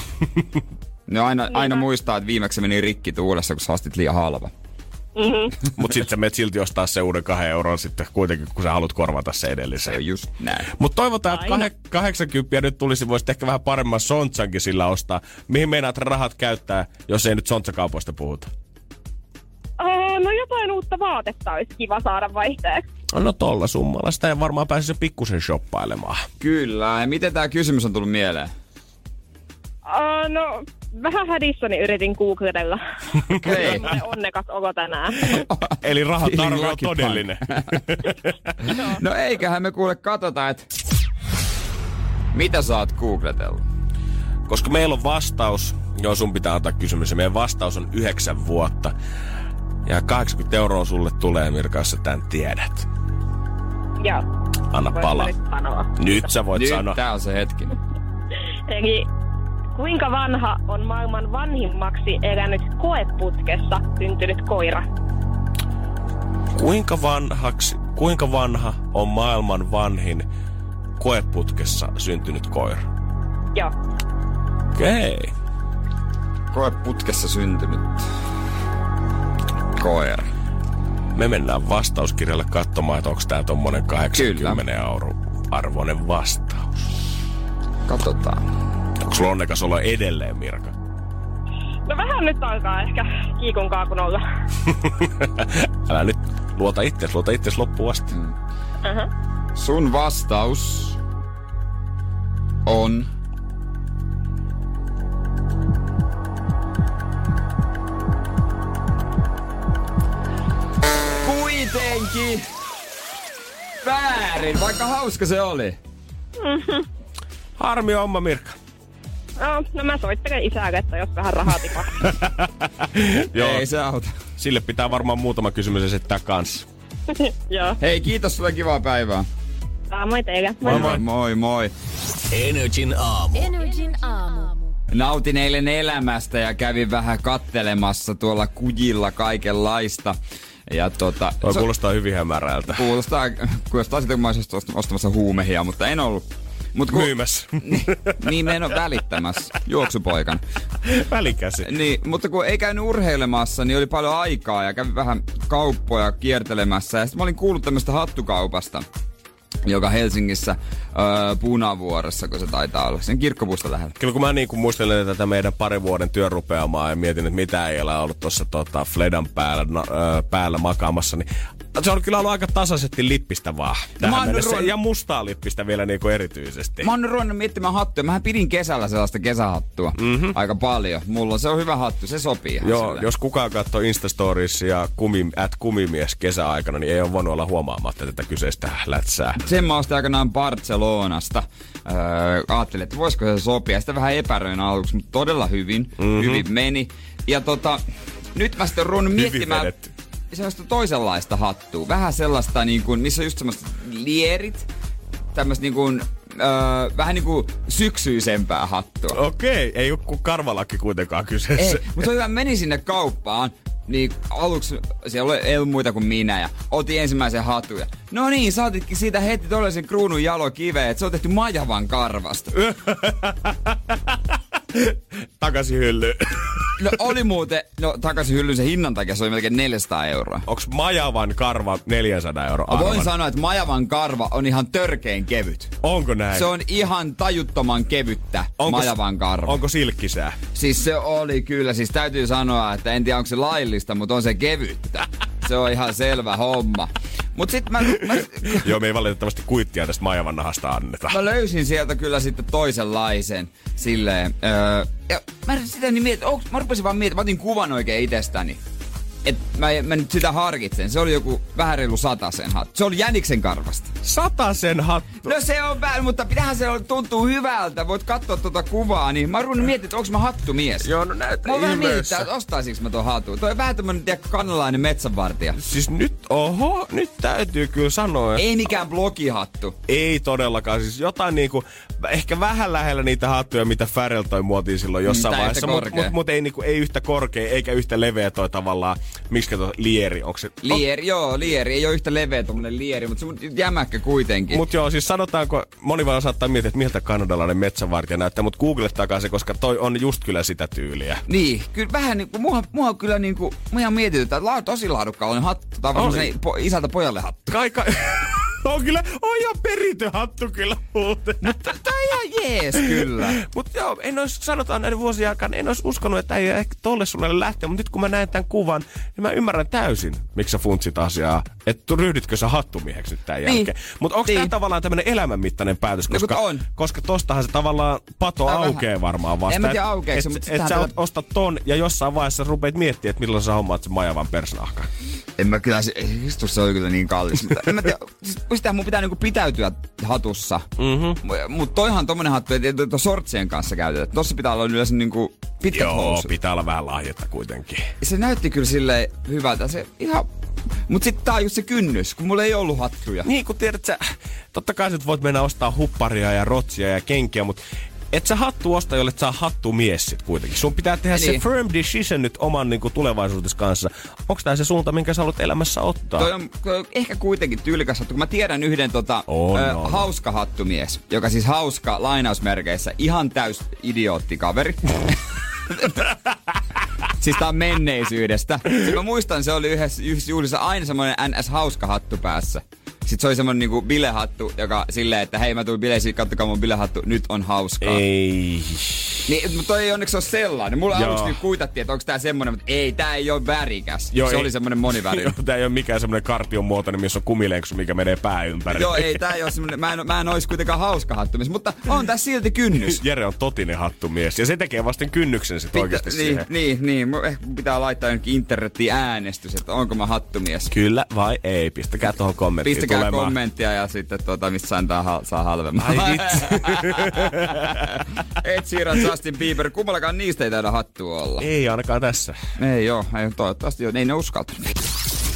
Ne aina, aina muistaa, että viimeksi se meni rikki tuulessa, kun sä ostit liian halva. Mutta sitten sä menet silti ostaa se uuden kahden euron sitten kuitenkin, kun sä haluat korvata se Se edellisen. on just näin. Mutta toivotaan, että Aina. kah- 80 nyt tulisi, voisit ehkä vähän paremman Sontsankin sillä ostaa. Mihin meinaat rahat käyttää, jos ei nyt Sontsakaupoista puhuta? Ää, no jotain uutta vaatetta olisi kiva saada vaihteeksi. No tolla summalla. Sitä ei varmaan pääse pikkusen shoppailemaan. Kyllä, ja miten tää kysymys on tullut mieleen? Ää, no vähän hädissäni yritin googletella. Okei. Semmoinen onnekas olo tänään. Eli rahat on todellinen. No eiköhän me kuule katsota, että mitä sä oot googletellut? Koska meillä on vastaus, joo sun pitää antaa kysymys, ja meidän vastaus on yhdeksän vuotta. Ja 80 euroa sulle tulee, Mirka, jos sä tämän tiedät. Joo. Anna pala. nyt? Nyt sä voit Nyt sanoa. tää on se hetki. Eli kuinka vanha on maailman vanhimmaksi elänyt koeputkessa syntynyt koira? Kuinka, vanhaksi, kuinka vanha on maailman vanhin koeputkessa syntynyt koira? Joo. Okei. Okay. Koe putkessa syntynyt koira. Me mennään vastauskirjalle katsomaan, että onko tää tommonen 80 euro arvoinen vastaus. Katsotaan. Onko sulla onnekas olla edelleen, Mirka? No vähän nyt alkaa ehkä kiikun kaakun olla. Älä nyt luota itses, luota itses loppuun asti. Mm. Uh-huh. Sun vastaus on... Kuitenkin väärin, vaikka hauska se oli. Harmi homma, Mirka. No, no mä soittelen isälle, että jos vähän rahaa tipahtaa. Joo, Ei se auta. sille pitää varmaan muutama kysymys esittää kanssa. Joo. Hei, kiitos sulle kivaa päivää. Samoin teille. Moi moi. Moi moi. Energin aamu. Energin aamu. Nautin eilen elämästä ja kävin vähän kattelemassa tuolla kujilla kaikenlaista. Ja tota, Toi se- kuulostaa hyvin hämärältä. kuulostaa, kuulostaa sitä, kun mä olisin ost- ostamassa huumehia, mutta en ollut. Mut kun, Myymässä. niin, me en ole välittämässä, juoksupoikan. Välikäsi. Niin, mutta kun ei käynyt urheilemassa, niin oli paljon aikaa ja kävin vähän kauppoja kiertelemässä. Ja sitten mä olin kuullut tämmöistä hattukaupasta, joka Helsingissä öö, Punavuoressa, kun se taitaa olla, sen kirkkopuusta lähellä. Kyllä kun mä niin kuin muistelen tätä meidän pari vuoden työrupeamaa ja mietin, että mitä ei ole ollut tuossa tota, Fledan päällä, no, ö, päällä makaamassa, niin se on kyllä ollut aika tasaisesti lippistä vaan. tähän mä ruvennut- Ja mustaa lippistä vielä niin kuin erityisesti. Mä oon nyt ruvennut miettimään hattuja. Mähän pidin kesällä sellaista kesähattua mm-hmm. aika paljon. Mulla se on hyvä hattu, se sopii ihan Joo, sille. jos kukaan katsoo Instastoriesia kumi, at kumimies kesäaikana, niin ei ole voinut olla huomaamatta tätä kyseistä lätsää. Sen mä ostin aikanaan Barcelonasta. Öö, ajattelin, että voisiko se sopia. Sitä vähän epäröin aluksi, mutta todella hyvin. Mm-hmm. Hyvin meni. Ja tota, nyt mä sitten ruvennut Hyvin miettimään... vedetty. Sellaista toisenlaista hattua. Vähän sellaista, niin kuin, missä on just semmoista lierit, tämmöistä niin kuin, öö, vähän niin kuin syksyisempää hattua. Okei, ei ole kuin karvalakki kuitenkaan kyseessä. Ei, mutta hyvä, menin sinne kauppaan, niin aluksi siellä ei ollut muita kuin minä ja otin ensimmäisen hatun. Ja, no niin, saatitkin siitä heti todellisen kruunun jalokiveen, että se on tehty majavan karvasta. Takaisin hyllyyn. No oli muuten, no takaisin hyllyn sen hinnan takia se oli melkein 400 euroa. Onks Majavan karva 400 euroa Mä voin arvan? sanoa, että majavan karva on ihan törkein kevyt. Onko näin? Se on ihan tajuttoman kevyttä onko, majavan karva. Onko silkkisää? Siis se oli kyllä, siis täytyy sanoa, että en tiedä onko se laillista, mutta on se kevyttä. Se on ihan selvä homma. Mut sit mä, mä, Joo, me ei valitettavasti kuittia tästä Majavan nahasta anneta. mä löysin sieltä kyllä sitten toisenlaisen silleen. Öö, ja mä sitä niin mietin, onks, mä rupesin vaan miettimään, mä otin kuvan oikein itsestäni. Et mä, mä nyt sitä harkitsen. Se oli joku vähän reilu sen hattu. Se oli jäniksen karvasta. Satasen hattu. No se on vähän, mutta pitähän se tuntuu hyvältä. Voit katsoa tuota kuvaa, niin mä rupesin miettimään, että onko mä hattumies. Joo, no näytä Mä oon vähän mietittää, että ostaisinko mä ton hatun. Toi on vähän tämmönen, tiedä, kanalainen metsänvartija. Siis nyt, oho, nyt täytyy kyllä sanoa, että Ei mikään blogihattu. ei todellakaan. Siis jotain niinku, ehkä vähän lähellä niitä hattuja, mitä Farrell toi muotiin silloin jossain Mm, tää vaiheessa. Mutta mut, mut ei, niinku, ei yhtä korkea, eikä yhtä leveä toi tavallaan, miksi tuo lieri, onko se... Lieri, joo, lieri. Ei ole yhtä leveä tommonen lieri, mutta se on jämäkkä kuitenkin. Mutta joo, siis sanotaanko, moni vaan saattaa miettiä, että miltä kanadalainen metsävartija näyttää, mutta googlettakaa se, koska toi on just kyllä sitä tyyliä. Niin, kyllä vähän niinku, mua, mua kyllä niinku, mua ihan mietityttää, että la, tosi laadukkaallinen hattu. Tai on po, isältä pojalle hattu. Kai, kai. on kyllä, on ihan perintöhattu kyllä muuten. Tää on ihan jees kyllä. Mutta joo, en olisi, sanotaan näiden vuosien aikana, en olisi uskonut, että ei ehkä tolle sulle lähteä, mutta nyt kun mä näen tämän kuvan, niin mä ymmärrän täysin, miksi sä funtsit asiaa. Että ryhdytkö sä hattumieheksi nyt tämän Niin. jälkeen. Mutta onko Niin. tämä tavallaan tämmöinen elämänmittainen päätös? No Koska, on. koska tostahan se tavallaan pato Tää aukeaa vähän- varmaan vasta. En mä tiedä Et- aukeeko se, et- mutta Et sitähän sä täällä- ostat ton ja jossain vaiheessa rupeat miettimään, että milloin sä hommaat sen majavan persnahkan. En mä kyllä, se, se oli kyllä niin kallis. Mutta en mä tiedä, siis sitä mun pitää niinku pitäytyä hatussa. Mm-hmm. Mutta toihan tommonen hattu, että sortsien kanssa käytetään. Tossa pitää olla yleensä niinku pitkät Joo, housut. pitää olla vähän lahjetta kuitenkin. Se näytti kyllä sille hyvältä. Se ihan... Mut sit tää on just se kynnys, kun mulla ei ollut hattuja. Niin, kun tiedät sä, totta kai sä voit mennä ostaa hupparia ja rotsia ja kenkiä, mutta et sä hattu osta, jolle sä hattu mies sit kuitenkin. Sun pitää tehdä Niin. se firm decision nyt oman niin tulevaisuutesi kanssa. Onko tää se suunta, minkä sä haluat elämässä ottaa? Toi on, toi on ehkä kuitenkin tyylikäs hattu, kun mä tiedän yhden tota, On, ö, on. hauska hattumies, joka siis hauska lainausmerkeissä, ihan täys idioottikaveri. siis tää on menneisyydestä. Siis mä muistan, se oli yhdessä, yhdessä juhlissa aina semmoinen NS hauska hattu päässä. Sitten se oli semmonen niinku bilehattu, joka silleen, että hei mä tulin bileisiin, kattokaa mun bilehattu, nyt on hauskaa. Ei. Niin, mutta toi ei onneksi ole sellainen. Mulla Joo. aluksi niinku kuitattiin, että onko tää semmonen, mutta ei, tää ei ole värikäs. Joo, se ei- oli semmonen monivärinen. Joo, tää ei ole mikään semmonen kartion muotoinen, missä on kumilenksu, mikä menee pää ympäri. Joo, ei tää ei oo semmonen, mä en, mä en ois kuitenkaan hauska hattumies, mutta on tässä silti kynnys. Jere on totinen hattumies ja se tekee vasten kynnyksen sit oikeasti niin, siihen. niin, niin, ehkä pitää laittaa jonnekin internetiin äänestys, että onko mä hattumies. Kyllä vai ei? Pistäkää tuohon kommenttiin Pistäkää tulemaan. kommenttia ja sitten tota, mistä saa, hal- saa halvemman. Ai vitsi. Ed Sheeran, Justin Bieber, kummallakaan niistä ei taida hattua olla. ei ainakaan tässä. Ei joo, ei, toivottavasti joo, ei ne uskaltanut.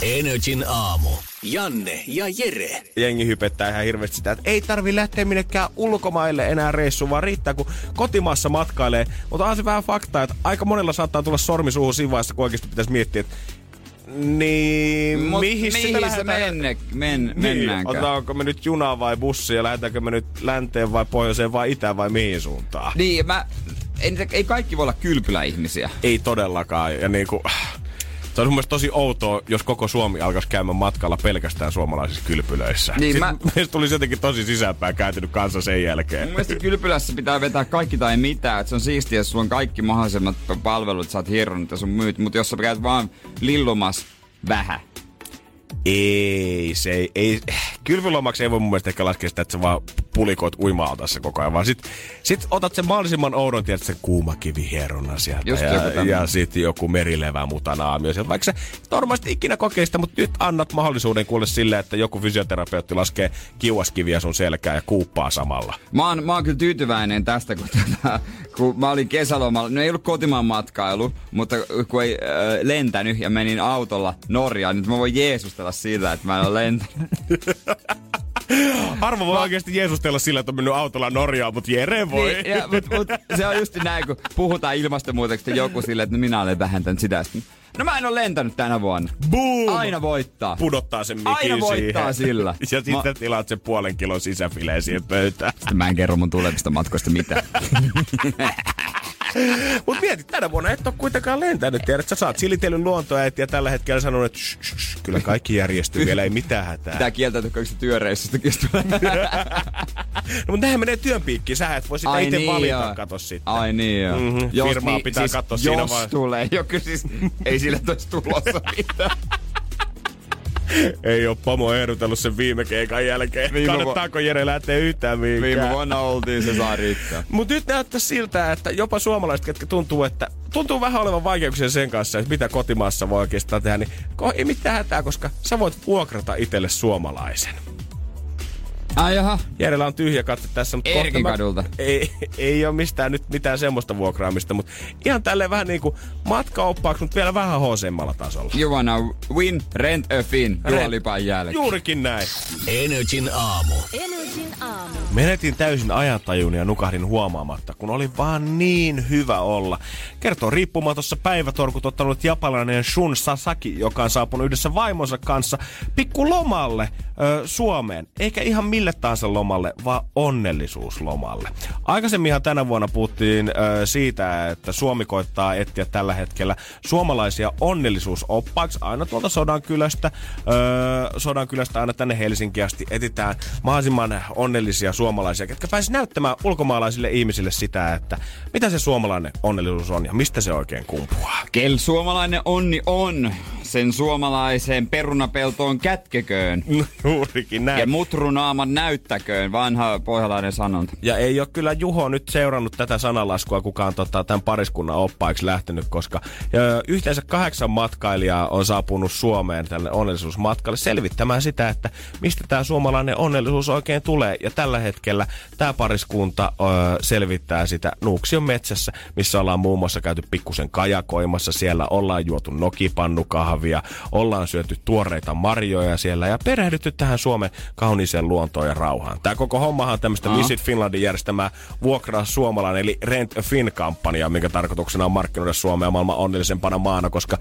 Energin aamu. Janne ja Jere. jengi hypettää ihan hirveästi sitä, että ei tarvi lähteä minnekään ulkomaille enää reissuun, vaan riittää kun kotimaassa matkailee. Mutta on se vähän fakta, että aika monella saattaa tulla sormi suuhun siinä vaiheessa, kun oikeasti pitäisi miettiä, että niin, Mut mihin, sitä mihin se lähdetään? menne, men, Niin, mennäänkään? otetaanko me nyt junaa vai bussia, lähdetäänkö me nyt länteen vai pohjoiseen vai itään vai mihin suuntaan? Niin, mä, ei, ei kaikki voi olla kylpyläihmisiä. Ei todellakaan. Ja niinku, se on mun mielestä tosi outoa, jos koko Suomi alkaisi käymään matkalla pelkästään suomalaisissa kylpylöissä. Niin, Siis mä- Meistä tulisi jotenkin tosi sisäänpäin kääntynyt kanssa sen jälkeen. Mun mielestä kylpylässä pitää vetää kaikki tai mitään. Et se on siistiä, jos sulla on kaikki mahdollisimmat palvelut, sä oot hieronnut ja sun myyt. Mutta jos sä käyt vaan lillumas vähän. Ei, se ei, ei. Kylpylomaksi ei voi mun mielestä ehkä laskea sitä, että sä vaan pulikoit uima tässä koko ajan, vaan sit, sit otat sen mahdollisimman oudon, tiedät sen kuumakivihierunnan sieltä Just ja, ja sitten joku merilevä mutana aamio sieltä. Vaikka sä normaalisti ikinä kokeista, mutta nyt annat mahdollisuuden kuule sille, että joku fysioterapeutti laskee kiuaskiviä sun selkään ja kuuppaa samalla. Mä oon, mä oon kyllä tyytyväinen tästä, kun, tätä, kun mä olin kesälomalla. No ei ollut kotimaan matkailu, mutta kun ei äh, lentänyt ja menin autolla Norjaan, nyt mä voin jeesustella siitä, että mä en ole lentänyt. Harva voi oikeasti jeesustella sillä, että on mennyt autolla Norjaan, mutta Jere voi. Niin, ja, mut, mut, se on just näin, kun puhutaan ilmastonmuutoksesta joku silleen, että minä olen vähentänyt sitä. sitten, No mä en ole lentänyt tänä vuonna. Boom! Aina voittaa. Pudottaa sen mikin Aina voittaa siihen. sillä. Ja sitten Mä- tilaat sen puolen kilon sisäfileen siihen pöytään. Sitten mä en kerro mun tulevista matkoista mitään. Mut mietit, tänä vuonna et ole kuitenkaan lentänyt. Tiedät, sä saat silitellyt luontoäiti ja tällä hetkellä sanonut, että shh, shh, shh, kyllä kaikki järjestyy, vielä ei mitään hätää. Tää kieltäytyy kaikista työreissusta. No, mutta nehän menee työn piikkiin. Sä et voi sitä itse niin valita, joo. kato sitten. Ai niin joo. Mhm, firmaa pitää katsoa siinä jos vaiheessa. tulee. Joku siis, ei sille tois tulossa mitään. Ei ole pomo ehdotellut sen viime keikan jälkeen. Viime vu- Kannattaako Jere lähteä yhtään mihinkään? Viime vuonna oltiin, se saa riittää. Mut nyt näyttää siltä, että jopa suomalaiset, ketkä tuntuu, että tuntuu vähän olevan vaikeuksia sen kanssa, että mitä kotimaassa voi oikeastaan tehdä, niin ei mitään hätää, koska sä voit vuokrata itselle suomalaisen. Ai jaha. Järjellä on tyhjä katse tässä, mutta Erkin kohta mä- kadulta. Ei, ei ole mistään nyt mitään semmoista vuokraamista, mutta ihan tälleen vähän niinku matkaoppaaksi, mutta vielä vähän hosemmalla tasolla. You wanna win, rent a fin, juolipan jälkeen. Juurikin näin. Energin aamu. Energin aamu. Menetin täysin ajantajun ja nukahdin huomaamatta, kun oli vaan niin hyvä olla. Kertoo riippumatossa päivätorkut ottanut japanilainen Shun Sasaki, joka on saapunut yhdessä vaimonsa kanssa pikku lomalle ö, Suomeen. Eikä ihan mille tahansa lomalle, vaan onnellisuuslomalle. Aikaisemminhan tänä vuonna puhuttiin ö, siitä, että Suomi koittaa etsiä tällä hetkellä suomalaisia onnellisuusoppaaksi aina tuolta Sodankylästä. Ö, Sodankylästä aina tänne Helsinkiin asti etitään mahdollisimman onnellisia ketkä pääsisi näyttämään ulkomaalaisille ihmisille sitä, että mitä se suomalainen onnellisuus on ja mistä se oikein kumpuaa. Kel suomalainen onni on, sen suomalaiseen perunapeltoon kätkeköön. Juurikin näin. Ja mutrunaaman näyttäköön, vanha pohjalainen sanonta. Ja ei ole kyllä Juho nyt seurannut tätä sanalaskua, kuka on tota, tämän pariskunnan oppaiksi lähtenyt, koska ö, yhteensä kahdeksan matkailijaa on saapunut Suomeen tälle onnellisuusmatkalle selvittämään sitä, että mistä tämä suomalainen onnellisuus oikein tulee. Ja tällä hetkellä tämä pariskunta ö, selvittää sitä Nuuksion metsässä, missä ollaan muun muassa käyty pikkusen kajakoimassa. Siellä ollaan juotu nokipannukahvia, ollaan syöty tuoreita marjoja siellä ja perehdytty tähän Suomen kauniiseen luontoon ja rauhaan. Tämä koko hommahan on tämmöistä Aha. Visit Finlandin järjestämää Vuokraa suomalainen eli Rent a Fin-kampanja, minkä tarkoituksena on markkinoida Suomea maailman onnellisempana maana, koska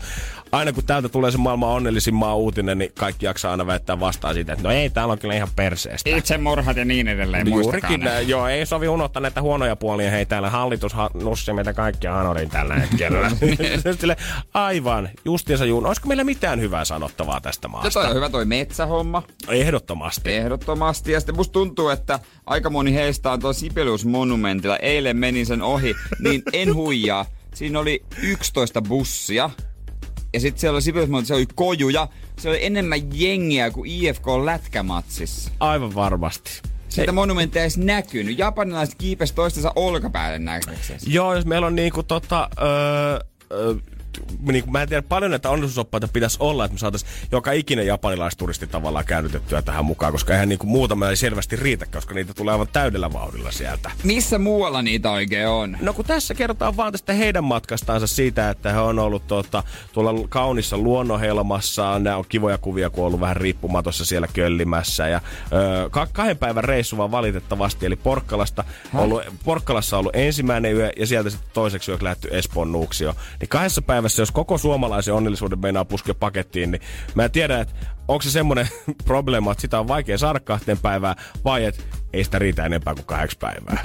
aina kun täältä tulee se maailman onnellisin maa uutinen, niin kaikki jaksaa aina väittää vastaan siitä, että no ei, täällä on kyllä ihan perseestä. Itsemurhat ja niin edelleen, Juurikin näin. Joo, ei sovi unohtaa näitä huonoja puolia. Hei, täällä hallitus ha- nussi meitä kaikkia hanorin tällä hetkellä. Sille, aivan, justiinsa juun. Olisiko meillä mitään hyvää sanottavaa tästä maasta? toi on hyvä toi metsähomma, Ehdottomasti. ehdottomasti. Ja sitten musta tuntuu, että aika moni heistä on tuolla Sibelius-monumentilla. Eilen menin sen ohi, niin en huijaa. Siinä oli 11 bussia. Ja sitten siellä oli Sibelius se oli kojuja. Se oli enemmän jengiä kuin IFK lätkämatsissa. Aivan varmasti. Siitä monumenttia ei edes näkynyt. Japanilaiset kiipes toistensa olkapäälle näkökseen. Joo, jos meillä on niinku tota... Öö, öö, niin kuin, mä en tiedä paljon näitä onnellisuusoppaita pitäisi olla, että me saataisiin joka ikinen japanilaisturisti tavallaan käännytettyä tähän mukaan, koska eihän niinku muutama ei selvästi riitä, koska niitä tulee aivan täydellä vauhdilla sieltä. Missä muualla niitä oikein on? No kun tässä kerrotaan vaan tästä heidän matkastaansa siitä, että he on ollut tuota, tuolla kaunissa luonnonhelmassa. Nämä on kivoja kuvia, kun on ollut vähän riippumatossa siellä köllimässä. Ja ö, ka- kahden päivän reissu vaan valitettavasti, eli Porkkalasta ollut, Porkkalassa on ollut ensimmäinen yö ja sieltä sitten toiseksi yöksi lähty Espoon Nuuksio. Niin kahdessa päivässä, jos koko suomalaisen onnellisuuden meinaa puskea pakettiin, niin mä en tiedä, että onko se semmoinen probleema, että sitä on vaikea saada kahteen päivään, vai että ei sitä riitä enempää kuin kahdeksi päivää.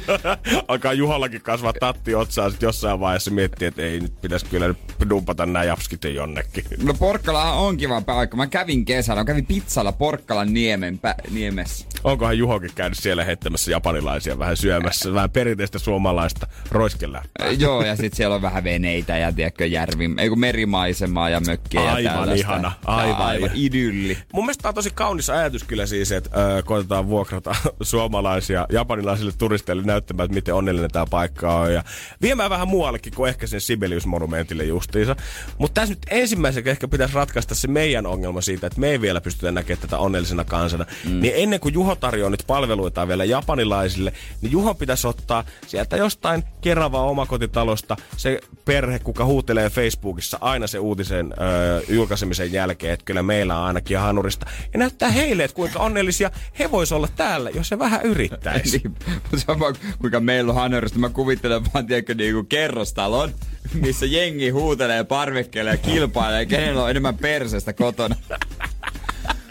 Alkaa Juhallakin kasvaa tatti otsaa sit jossain vaiheessa miettiä, että ei nyt pitäisi kyllä nyt dumpata nämä japskit jonnekin. No Porkkalahan on kiva paikka. Mä kävin kesällä, mä kävin pizzalla Porkkalan niemen pä- niemessä. Onkohan Juhokin käynyt siellä heittämässä japanilaisia vähän syömässä, vähän perinteistä suomalaista roiskella. Äh, Joo, ja sitten siellä on vähän veneitä ja tiedätkö, järvi, ei kun merimaisemaa ja mökkiä ja Aivan tällaista. ihana, aivan, aivan ihana. idylli. Mun mielestä tää on tosi kaunis ajatus kyllä siis, että ö, koitetaan vuokrata suomalaisia japanilaisille turisteille näyttämään, että miten onnellinen tämä paikka on. Ja viemään vähän muuallekin kuin ehkä sen Sibelius-monumentille justiinsa. Mutta tässä nyt ensimmäisenä ehkä pitäisi ratkaista se meidän ongelma siitä, että me ei vielä pystytä näkemään tätä onnellisena kansana. Mm. Niin ennen kuin Juho tarjoaa nyt palveluita vielä japanilaisille, niin Juho pitäisi ottaa sieltä jostain keravaa omakotitalosta se perhe, kuka huutelee Facebookissa aina se uutisen ö, julkaisemisen jälkeen, että kyllä meillä on ainakin hanurista. Ja näyttää heille, että kuinka onnellisia he vois olla täällä, jos se vähän yrittäisi. niin, sama kuinka meillä on hanurista. Mä kuvittelen vaan, tiedätkö, niinku kerrostalon, missä jengi huutelee parvekkeelle ja kilpailee, kenellä on enemmän persestä kotona.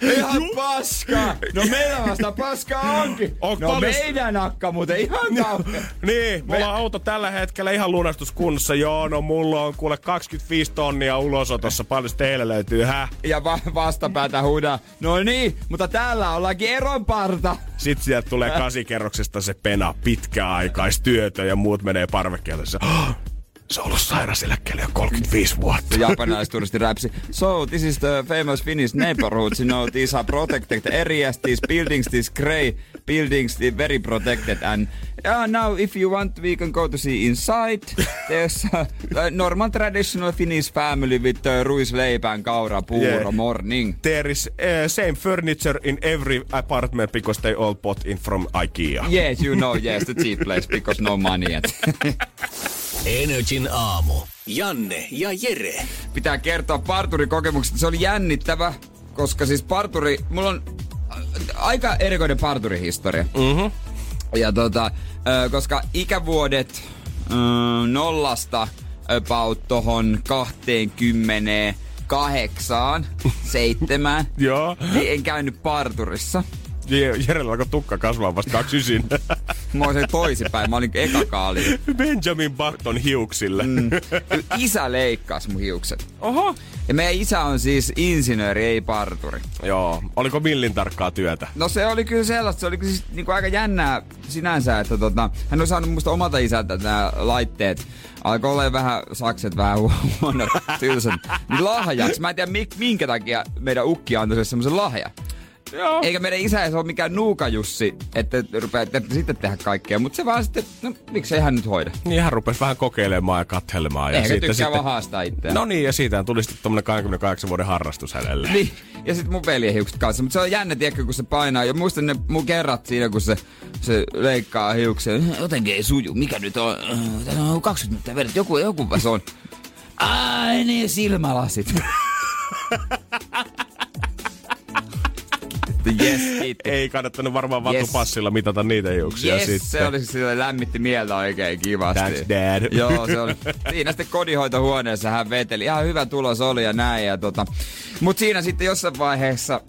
Ihan paska! No meillä vasta paska onkin! On no paljon- meidän akka muuten ihan kauhean. Niin, mulla on auto tällä hetkellä ihan lunastuskunnossa. Joo, no mulla on kuule 25 tonnia ulosotossa. Paljon teille löytyy, häh? Ja va- vastapäätä huudaa, no niin, mutta täällä ollaankin eronparta. Sitten sieltä tulee kasikerroksesta se pena, pitkäaikaistyötö ja muut menee parvekkeelle. Se, "Oh, se on ollut sairaseläkkeellä jo 35 vuotta. Japanilaisturisti räpsi. So, this is the famous Finnish neighborhoods. You know, these are protected areas. These buildings, these grey buildings, they're very protected. And yeah, now if you want, we can go to see inside. There's a, a normal traditional Finnish family with uh, ruisleipä and kaura puuro Yeah. morning. There is uh, same furniture in every apartment because they all bought in from Ikea. Yes, you know, yes, the cheap place because no money yet. Energin aamu. Janne ja Jere. pitää kertoa parturikokemuksesta. Se oli jännittävä, koska siis parturi, mulla on a- aika erikoinen parturihistoria. Mm-hmm. Ja tota, koska ikävuodet nollasta about tohon 28, seitsemään, Joo. niin en käynyt parturissa. Je- Jerellä alkoi tukka kasvaa vasta 29. Mä olin toisinpäin, mä olin eka kaali. Benjamin Button hiuksille. Mm. Isä leikkasi mun hiukset. Oho. Ja meidän isä on siis insinööri, ei parturi. Joo. Oliko millin tarkkaa työtä? No se oli kyllä sellaista, se oli kyllä siis niinku aika jännää sinänsä, että tota, hän on saanut musta omalta isältä nämä laitteet. Alkoi olla vähän sakset vähän huonot, tylsät. Niin lahjaksi. Mä en tiedä minkä takia meidän ukki antoi semmoisen lahja. Joo. Eikä meidän isä ei ole mikään nuukajussi, että rupeaa että sitten tehdä kaikkea. Mutta se vaan sitten, no miksei hän nyt hoida. Niin hän rupesi vähän kokeilemaan ja katselemaan. Ja Ehkä siitä tykkää sitten... vaan haastaa itseään. No niin, ja siitä tuli sitten tommonen 28 vuoden harrastus hänelle. Niin, ja sitten mun veljen hiukset kanssa. Mutta se on jännä, tiedätkö, kun se painaa. Ja muistan ne mun kerrat siinä, kun se, se leikkaa hiuksia. Jotenkin ei suju. Mikä nyt on? Tämä on 20 minuuttia vedet. Joku, joku se on. Ai niin, silmälasit. Yes, kiitti. Ei kannattanut varmaan Yes. vatupassilla mitata niitä hiuksia Yes, sitten. se oli sille lämmitti mieltä oikein kivasti. Thanks, dad. Joo, se oli. Siinä sitten kodinhoitohuoneessa hän veteli. Ihan hyvä tulos oli ja näin. Ja tota. Mut siinä sitten jossain vaiheessa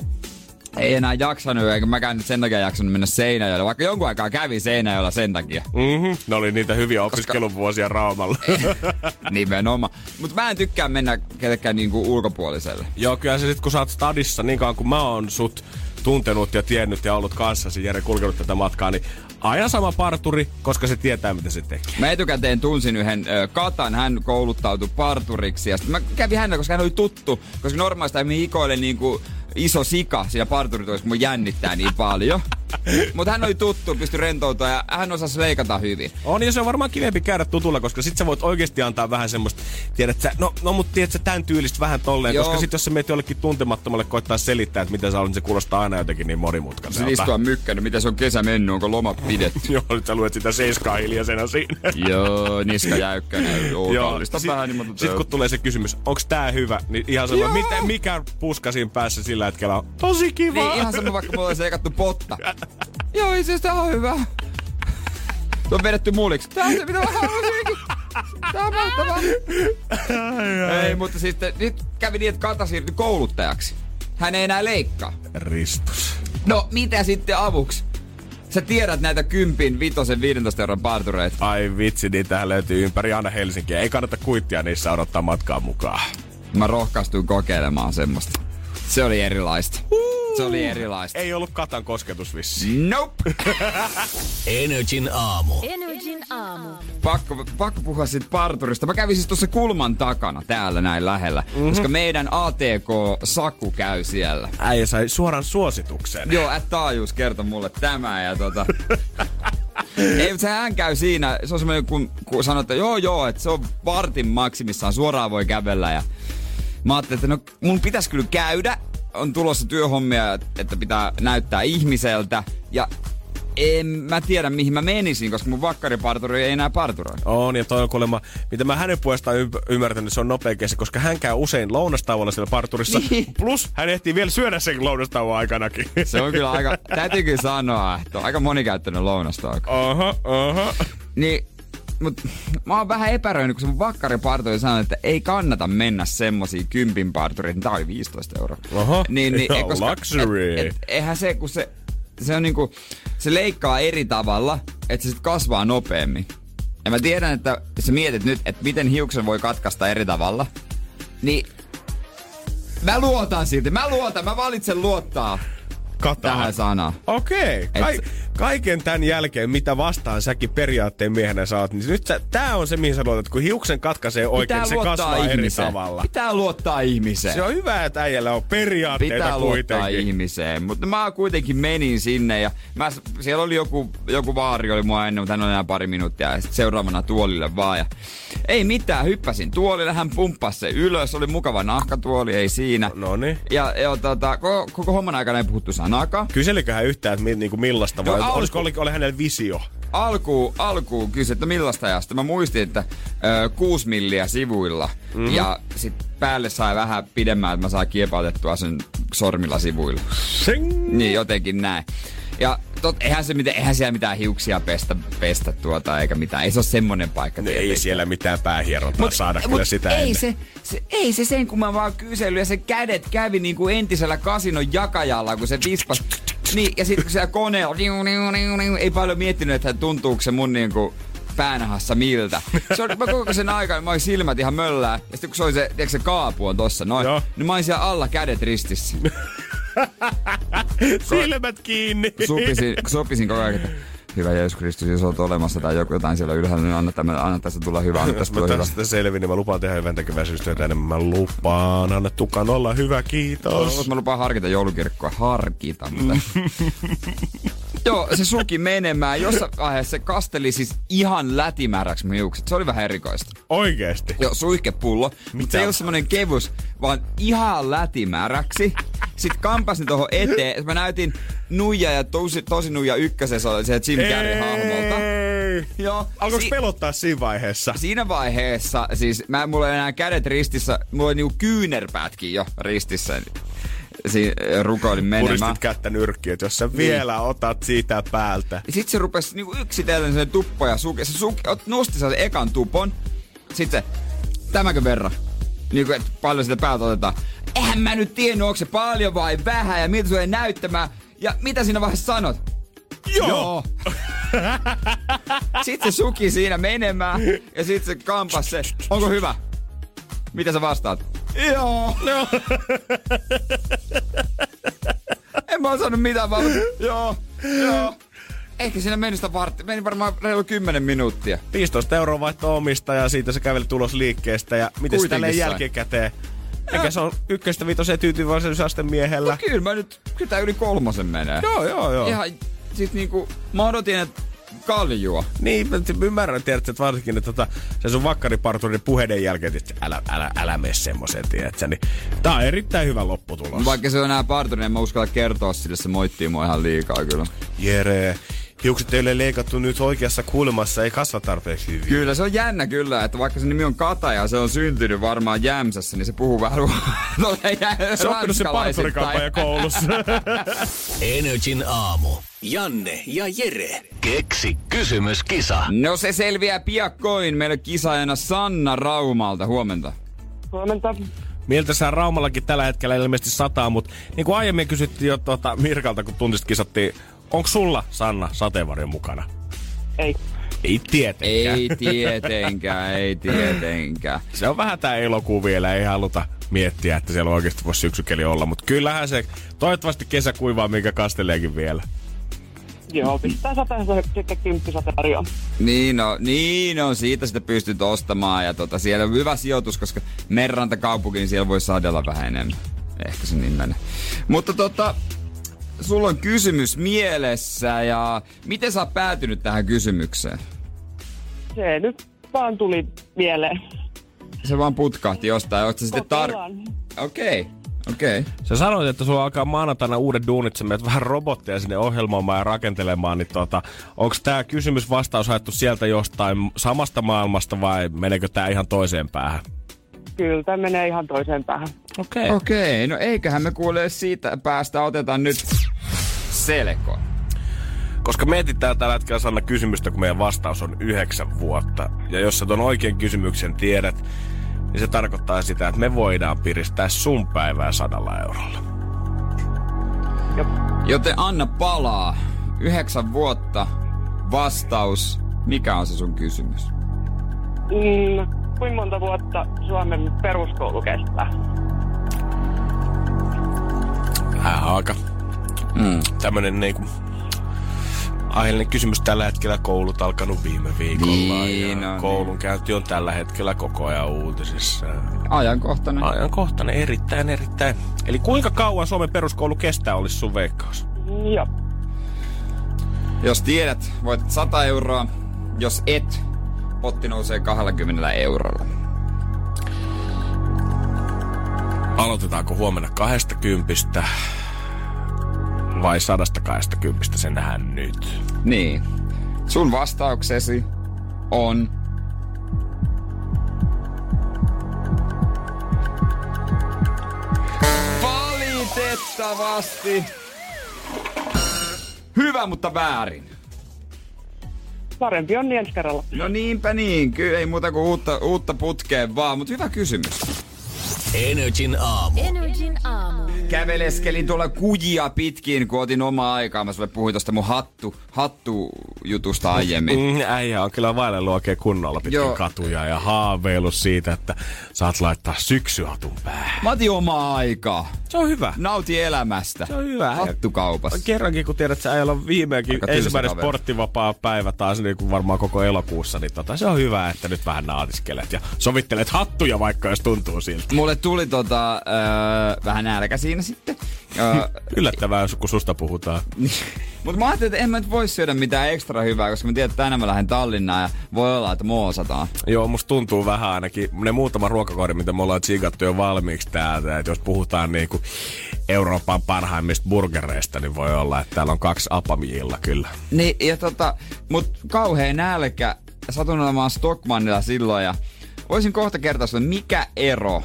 ei enää jaksanut, eikä mäkään nyt sen takia jaksanut mennä Seinäjoelle, vaikka jonkun aikaa kävin Seinäjoella sen takia. Mm-hmm. Ne oli niitä hyviä opiskeluvuosia Raumalla. Nimenomaan. Mutta mä en tykkää mennä kellekään niinku ulkopuoliselle. Joo, kyllä se sit kun sä oot stadissa, niin kauan kun mä oon sut tuntenut ja tiennyt ja ollut kanssasi, Jere kulkenut tätä matkaa, niin aina sama parturi, koska se tietää, mitä se tekee. Mä etukäteen tunsin yhden ö, Katan, hän kouluttautui parturiksi ja mä kävin hänellä, koska hän oli tuttu, koska normaalisti hän hikoilee niinku iso sika siinä parturityössä, kun mun jännittää niin paljon. Mutta hän oli tuttu, pystyi rentoutumaan ja hän osasi leikata hyvin. On, ja se on varmaan kivempi käydä tutulla, koska sit sä voit oikeasti antaa vähän semmoista, tiedät sä, no, no mut tiedät sä tämän tyylistä vähän tolleen, Joo. koska sit jos sä meet jollekin tuntemattomalle koittaa selittää, että mitä sä olet, niin se kuulostaa aina jotenkin niin Se monimutkaiselta. istua mykkänyt, miten se on kesä mennyt, onko loma pidetty? Joo, nyt sä luet sitä seiskaa hiljaisena siinä. Joo, niska jäykkänä. Joo, Joo, sit, vähän, niin mutta sit kun tulee se kysymys, onks tää hyvä, niin ihan sama, mitä, mikä puska siinä päässä sillä hetkellä on tosi kiva. Niin, ihan sama vaikka mulla olisi potta. Joo, itse asiassa tää on hyvä. Se on vedetty mulliksi. Tää on se, mitä mä halusinkin. Tää on mahtavaa. Ei, mutta sitten nyt kävi niin, että Kata siirtyi kouluttajaksi. Hän ei enää leikkaa. Ristus. No, mitä sitten avuksi? Sä tiedät näitä kympin, vitosen, 15 euron partureita. Ai vitsi, niitä löytyy ympäri aina Helsinkiä. Ei kannata kuittia niissä odottaa matkaa mukaan. Mä rohkaistuin kokeilemaan semmoista. Se oli erilaista. Se oli erilaista. Ei ollut katan kosketus vissi. Nope. Energin aamu. Energin aamu. pakko, pakko puhua siitä parturista. Mä kävin siis tuossa kulman takana täällä näin lähellä, mm-hmm. koska meidän ATK-saku käy siellä. Äijä sai suoran suosituksen. Joo, at taajuus kertoi mulle tämä ja tota... Ei, mutta se hän käy siinä, se on semmoinen, kun, kun sanoo, että joo joo, että se on vartin maksimissaan, suoraan voi kävellä ja mä ajattelin, että no mun pitäisi kyllä käydä, on tulossa työhommia, että pitää näyttää ihmiseltä ja en mä tiedä mihin mä menisin, koska mun vakkariparturi ei enää parturoi. On, ja toi on kuulemma, mitä mä hänen puolestaan ym- ymmärtänyt, se on nopea koska hän käy usein lounastauolla siellä parturissa. Niin. Plus hän ehtii vielä syödä sen lounastauon aikanakin. Se on kyllä aika, täytyy kyllä sanoa, että on aika monikäyttöinen lounastauko. Aha, aha. Niin, mut mä oon vähän epäröinyt, kun se mun vakkariparturi sanoi, että ei kannata mennä semmosiin kympin partureihin. Tää oli 15 euroa. Oho, niin, niin, ihan luxury. Et, et, eihän se, kun se, se on niinku, se leikkaa eri tavalla, että se sit kasvaa nopeammin. Ja mä tiedän, että sä mietit nyt, että miten hiuksen voi katkaista eri tavalla. Niin mä luotan silti, mä luotan, mä valitsen luottaa Kataan. tähän sanaan. Okei. Se- kaiken tämän jälkeen, mitä vastaan säkin periaatteen miehenä saat, niin nyt sä, tää on se, mihin sä luotat. Kun hiuksen katkaisee oikein, se kasvaa eri ihmiseen. tavalla. Pitää luottaa ihmiseen. Se on hyvä, että äijällä on periaatteita Pitää luottaa kuitenkin. ihmiseen. Mutta mä kuitenkin menin sinne ja mä, siellä oli joku, joku vaari oli mua ennen, mutta hän oli enää pari minuuttia ja sit seuraavana tuolille vaan. Ja ei mitään, hyppäsin tuolille, hän pumppasi se ylös, oli mukava nahkatuoli, ei siinä. No niin. Ja, ja tota, koko, koko homman aikana ei puhuttu sanakaan. Kyseliköhän hän yhtään, että mi, niinku millaista vai Alku- olisiko oli, oli hänellä visio? alkuun, alkuun kysyi, että millaista ajasta. Mä muistin, että ö, 6 milliä sivuilla. Mm-hmm. Ja sit päälle sai vähän pidemmän, että mä saan kiepautettua sen sormilla sivuilla. Sing. Niin jotenkin näin. Ja tot, eihän, se, mitään, eihän siellä mitään hiuksia pestä, pestä tuota, eikä mitään. Ei se ole semmonen paikka. No ei siellä mitään päähierontaa saada kyllä sitä ei ennen. se, se, ei se sen, kun mä vaan kysely ja se kädet kävi niin kuin entisellä kasinon jakajalla, kun se vispas. Niin, ja sitten kun siellä koneella, niu, niu, niu, niu, ei paljon miettinyt, että tuntuuko se mun niin kuin päänahassa miltä. Se oli, mä koko sen aikaa, mä olin silmät ihan möllää. Ja sitten kun se oli se, tiedätkö, se kaapu on tossa noin, Joo. niin mä olin siellä alla kädet ristissä. Silmät kiinni. Supisin, supisin koko ajan, hyvä Jeesus Kristus, jos olet olemassa tai joku jotain siellä ylhäällä, niin anna, tämän, anna tästä tulla hyvä, anna tästä mä tulla hyvä. tästä selvin, niin mä lupaan tehdä hyvän tekeväisyystyötä enemmän. Mä lupaan. Anna tukan olla hyvä, kiitos. Mä lupaan harkita joulukirkkoa. Harkita. Mutta... Joo, se suki menemään. Jossain vaiheessa se kasteli siis ihan lätimäräksi mun hiukset. Se oli vähän erikoista. Oikeesti. Joo, suihkepullo. Mutta se ei ole semmonen kevus, vaan ihan lätimäräksi. Sitten kampasin tuohon eteen. Mä näytin Nuija ja tosi, tosi Nuija ykkösessä oli se Jim Carrey hahmolta. Joo. Alkoiko Si- pelottaa siinä vaiheessa? Siinä vaiheessa, siis mä, mulla ei enää kädet ristissä, mulla oli niinku kyynärpäätkin jo ristissä. Siinä rukoilin menemään. Puristit kättä nyrkkiin, että jos sä vielä otat siitä päältä. Ja sit se rupesi niinku yksitellen sen tuppo ja suki. Se suki, ot- nosti sen ekan tupon. Sitten se, tämäkö verran? Niinku, että paljon sitä päältä otetaan. Eihän mä nyt tiennyt, onko se paljon vai vähän ja miltä tulee näyttämään. Ja mitä siinä vaiheessa sanot? Joo. Joo. sitten se suki siinä menemään ja sitten se kampas se, onko hyvä? Mitä sä vastaat? Joo. No. en mä osannut mitään vaan, joo, joo. Ehkä siinä meni sitä vartti. Meni varmaan reilu 10 minuuttia. 15 euroa vaihto omista ja siitä sä kävelet ulos liikkeestä ja miten se sai. jälkikäteen? Eikä se on ykköstä vitoseen tyytyväisyysaste miehellä. No kyllä mä nyt, kyllä yli kolmosen menee. Joo, joo, joo. Ihan, sit niinku, mä odotin, että kaljua. Niin, mä ymmärrän, tiedät, että varsinkin että tota, se sun vakkariparturin puheiden jälkeen, että älä, älä, älä mene semmoiseen, tiedätkö, niin tää on erittäin hyvä lopputulos. Vaikka se on enää parturi, niin en mä uskalla kertoa sille, se moittii mua ihan liikaa kyllä. Jere, hiukset ei ole leikattu nyt oikeassa kulmassa, ei kasva tarpeeksi hyvin. Kyllä se on jännä kyllä, että vaikka se nimi on Kata ja se on syntynyt varmaan Jämsässä, niin se puhuu vähän Se on oppinut se parturikampaja koulussa. Energin aamu. Janne ja Jere. Keksi kysymyskisa. No se selviää piakkoin. Meillä kisaajana Sanna Raumalta. Huomenta. Huomenta. Miltä sä Raumallakin tällä hetkellä ilmeisesti sataa, mutta niin kuin aiemmin kysyttiin jo tuota Mirkalta, kun tuntista kisattiin, onko sulla, Sanna, sateenvarjo mukana? Ei. Ei tietenkään. Ei tietenkään, ei tietenkään. Se on vähän tää elokuu vielä, ei haluta miettiä, että siellä oikeasti voisi syksykeli olla. Mutta kyllähän se toivottavasti kesä kuivaa, minkä kasteleekin vielä. Joo, pistää sateen sitten kymppisate tarjoa. Niin no, niin on, siitä sitä pystyt ostamaan ja tota, siellä on hyvä sijoitus, koska Merranta kaupunki, niin siellä voi sadella vähän enemmän. Ehkä se niin menee. Mutta tota, sulla on kysymys mielessä ja miten sä oot päätynyt tähän kysymykseen? Se nyt vaan tuli mieleen. Se vaan putkahti jostain. Oot sä sitten tar... Okei, okay. okei. Okay. Sä sanoit, että sulla alkaa maanantaina uudet duunit, sä menet vähän robotteja sinne ohjelmoimaan ja rakentelemaan, niin tota, onko tämä kysymys vastaus haettu sieltä jostain samasta maailmasta vai meneekö tämä ihan toiseen päähän? Kyllä, tämä menee ihan toiseen päähän. Okei. Okay. Okei, okay. no eiköhän me kuule siitä päästä. Otetaan nyt selko. Koska me etsitään tällä hetkellä Sanna kysymystä, kun meidän vastaus on yhdeksän vuotta. Ja jos sä ton oikein kysymyksen tiedät, niin se tarkoittaa sitä, että me voidaan piristää sun päivää sadalla eurolla. Joten anna palaa. Yhdeksän vuotta. Vastaus. Mikä on se sun kysymys? Mm, kuinka monta vuotta Suomen peruskoulu kestää? Äh, aika Mm. tämmönen niinku aiheellinen kysymys tällä hetkellä. Koulut alkanut viime viikolla Niin, ja no koulun käynti on tällä hetkellä koko ajan uutisissa. Ajankohtainen. Ajankohtainen, erittäin, erittäin. Eli kuinka kauan Suomen peruskoulu kestää, olisi sun veikkaus? Joo. Jos tiedät, voit 100 euroa. Jos et, potti nousee 20 eurolla. Aloitetaanko huomenna kahdesta kympistä vai sadasta kahdesta kympistä, se nähdään nyt. Niin. Sun vastauksesi on... Valitettavasti. Hyvä, mutta väärin. Parempi on niin ensi kerralla. No niinpä niin, kyllä ei muuta kuin uutta, uutta putkeen vaan, mutta hyvä kysymys. Energin aamu. Energin aamu. Käveleskelin tuolla kujia pitkin, kun otin omaa aikaa. Mä sulle puhuin tosta mun hattu, hattujutusta aiemmin. Mm, äijä on kyllä vaellellut oikein kunnolla pitkin Joo. katuja ja haaveillut siitä, että saat laittaa syksyhatun päähän. Mä otin omaa aikaa. Se on hyvä. Nauti elämästä. Se on hyvä. Hattukaupassa. Kerrankin, kun tiedät, että äijällä on viimeinkin ensimmäinen kaveri. sporttivapaa päivä taas niin kuin varmaan koko elokuussa, niin tota, se on hyvä, että nyt vähän naatiskelet ja sovittelet hattuja vaikka, jos tuntuu siltä. Mulle tuli tota, öö, vähän nälkä siinä sitten. Öö, Yllättävää, kun susta puhutaan. Mutta mä ajattelin, että en mä nyt voi syödä mitään ekstra hyvää, koska mä tiedän, että tänään mä lähden Tallinnaan ja voi olla, että moosataan. Joo, musta tuntuu vähän ainakin, ne muutama ruokakoodi, mitä me ollaan tsiigattu jo valmiiksi täältä, että jos puhutaan niinku Euroopan parhaimmista burgereista, niin voi olla, että täällä on kaksi apamiilla kyllä. Niin, ja tota, mut kauhea nälkä. Satun olemaan Stockmannilla silloin ja voisin kohta kertoa sulle, mikä ero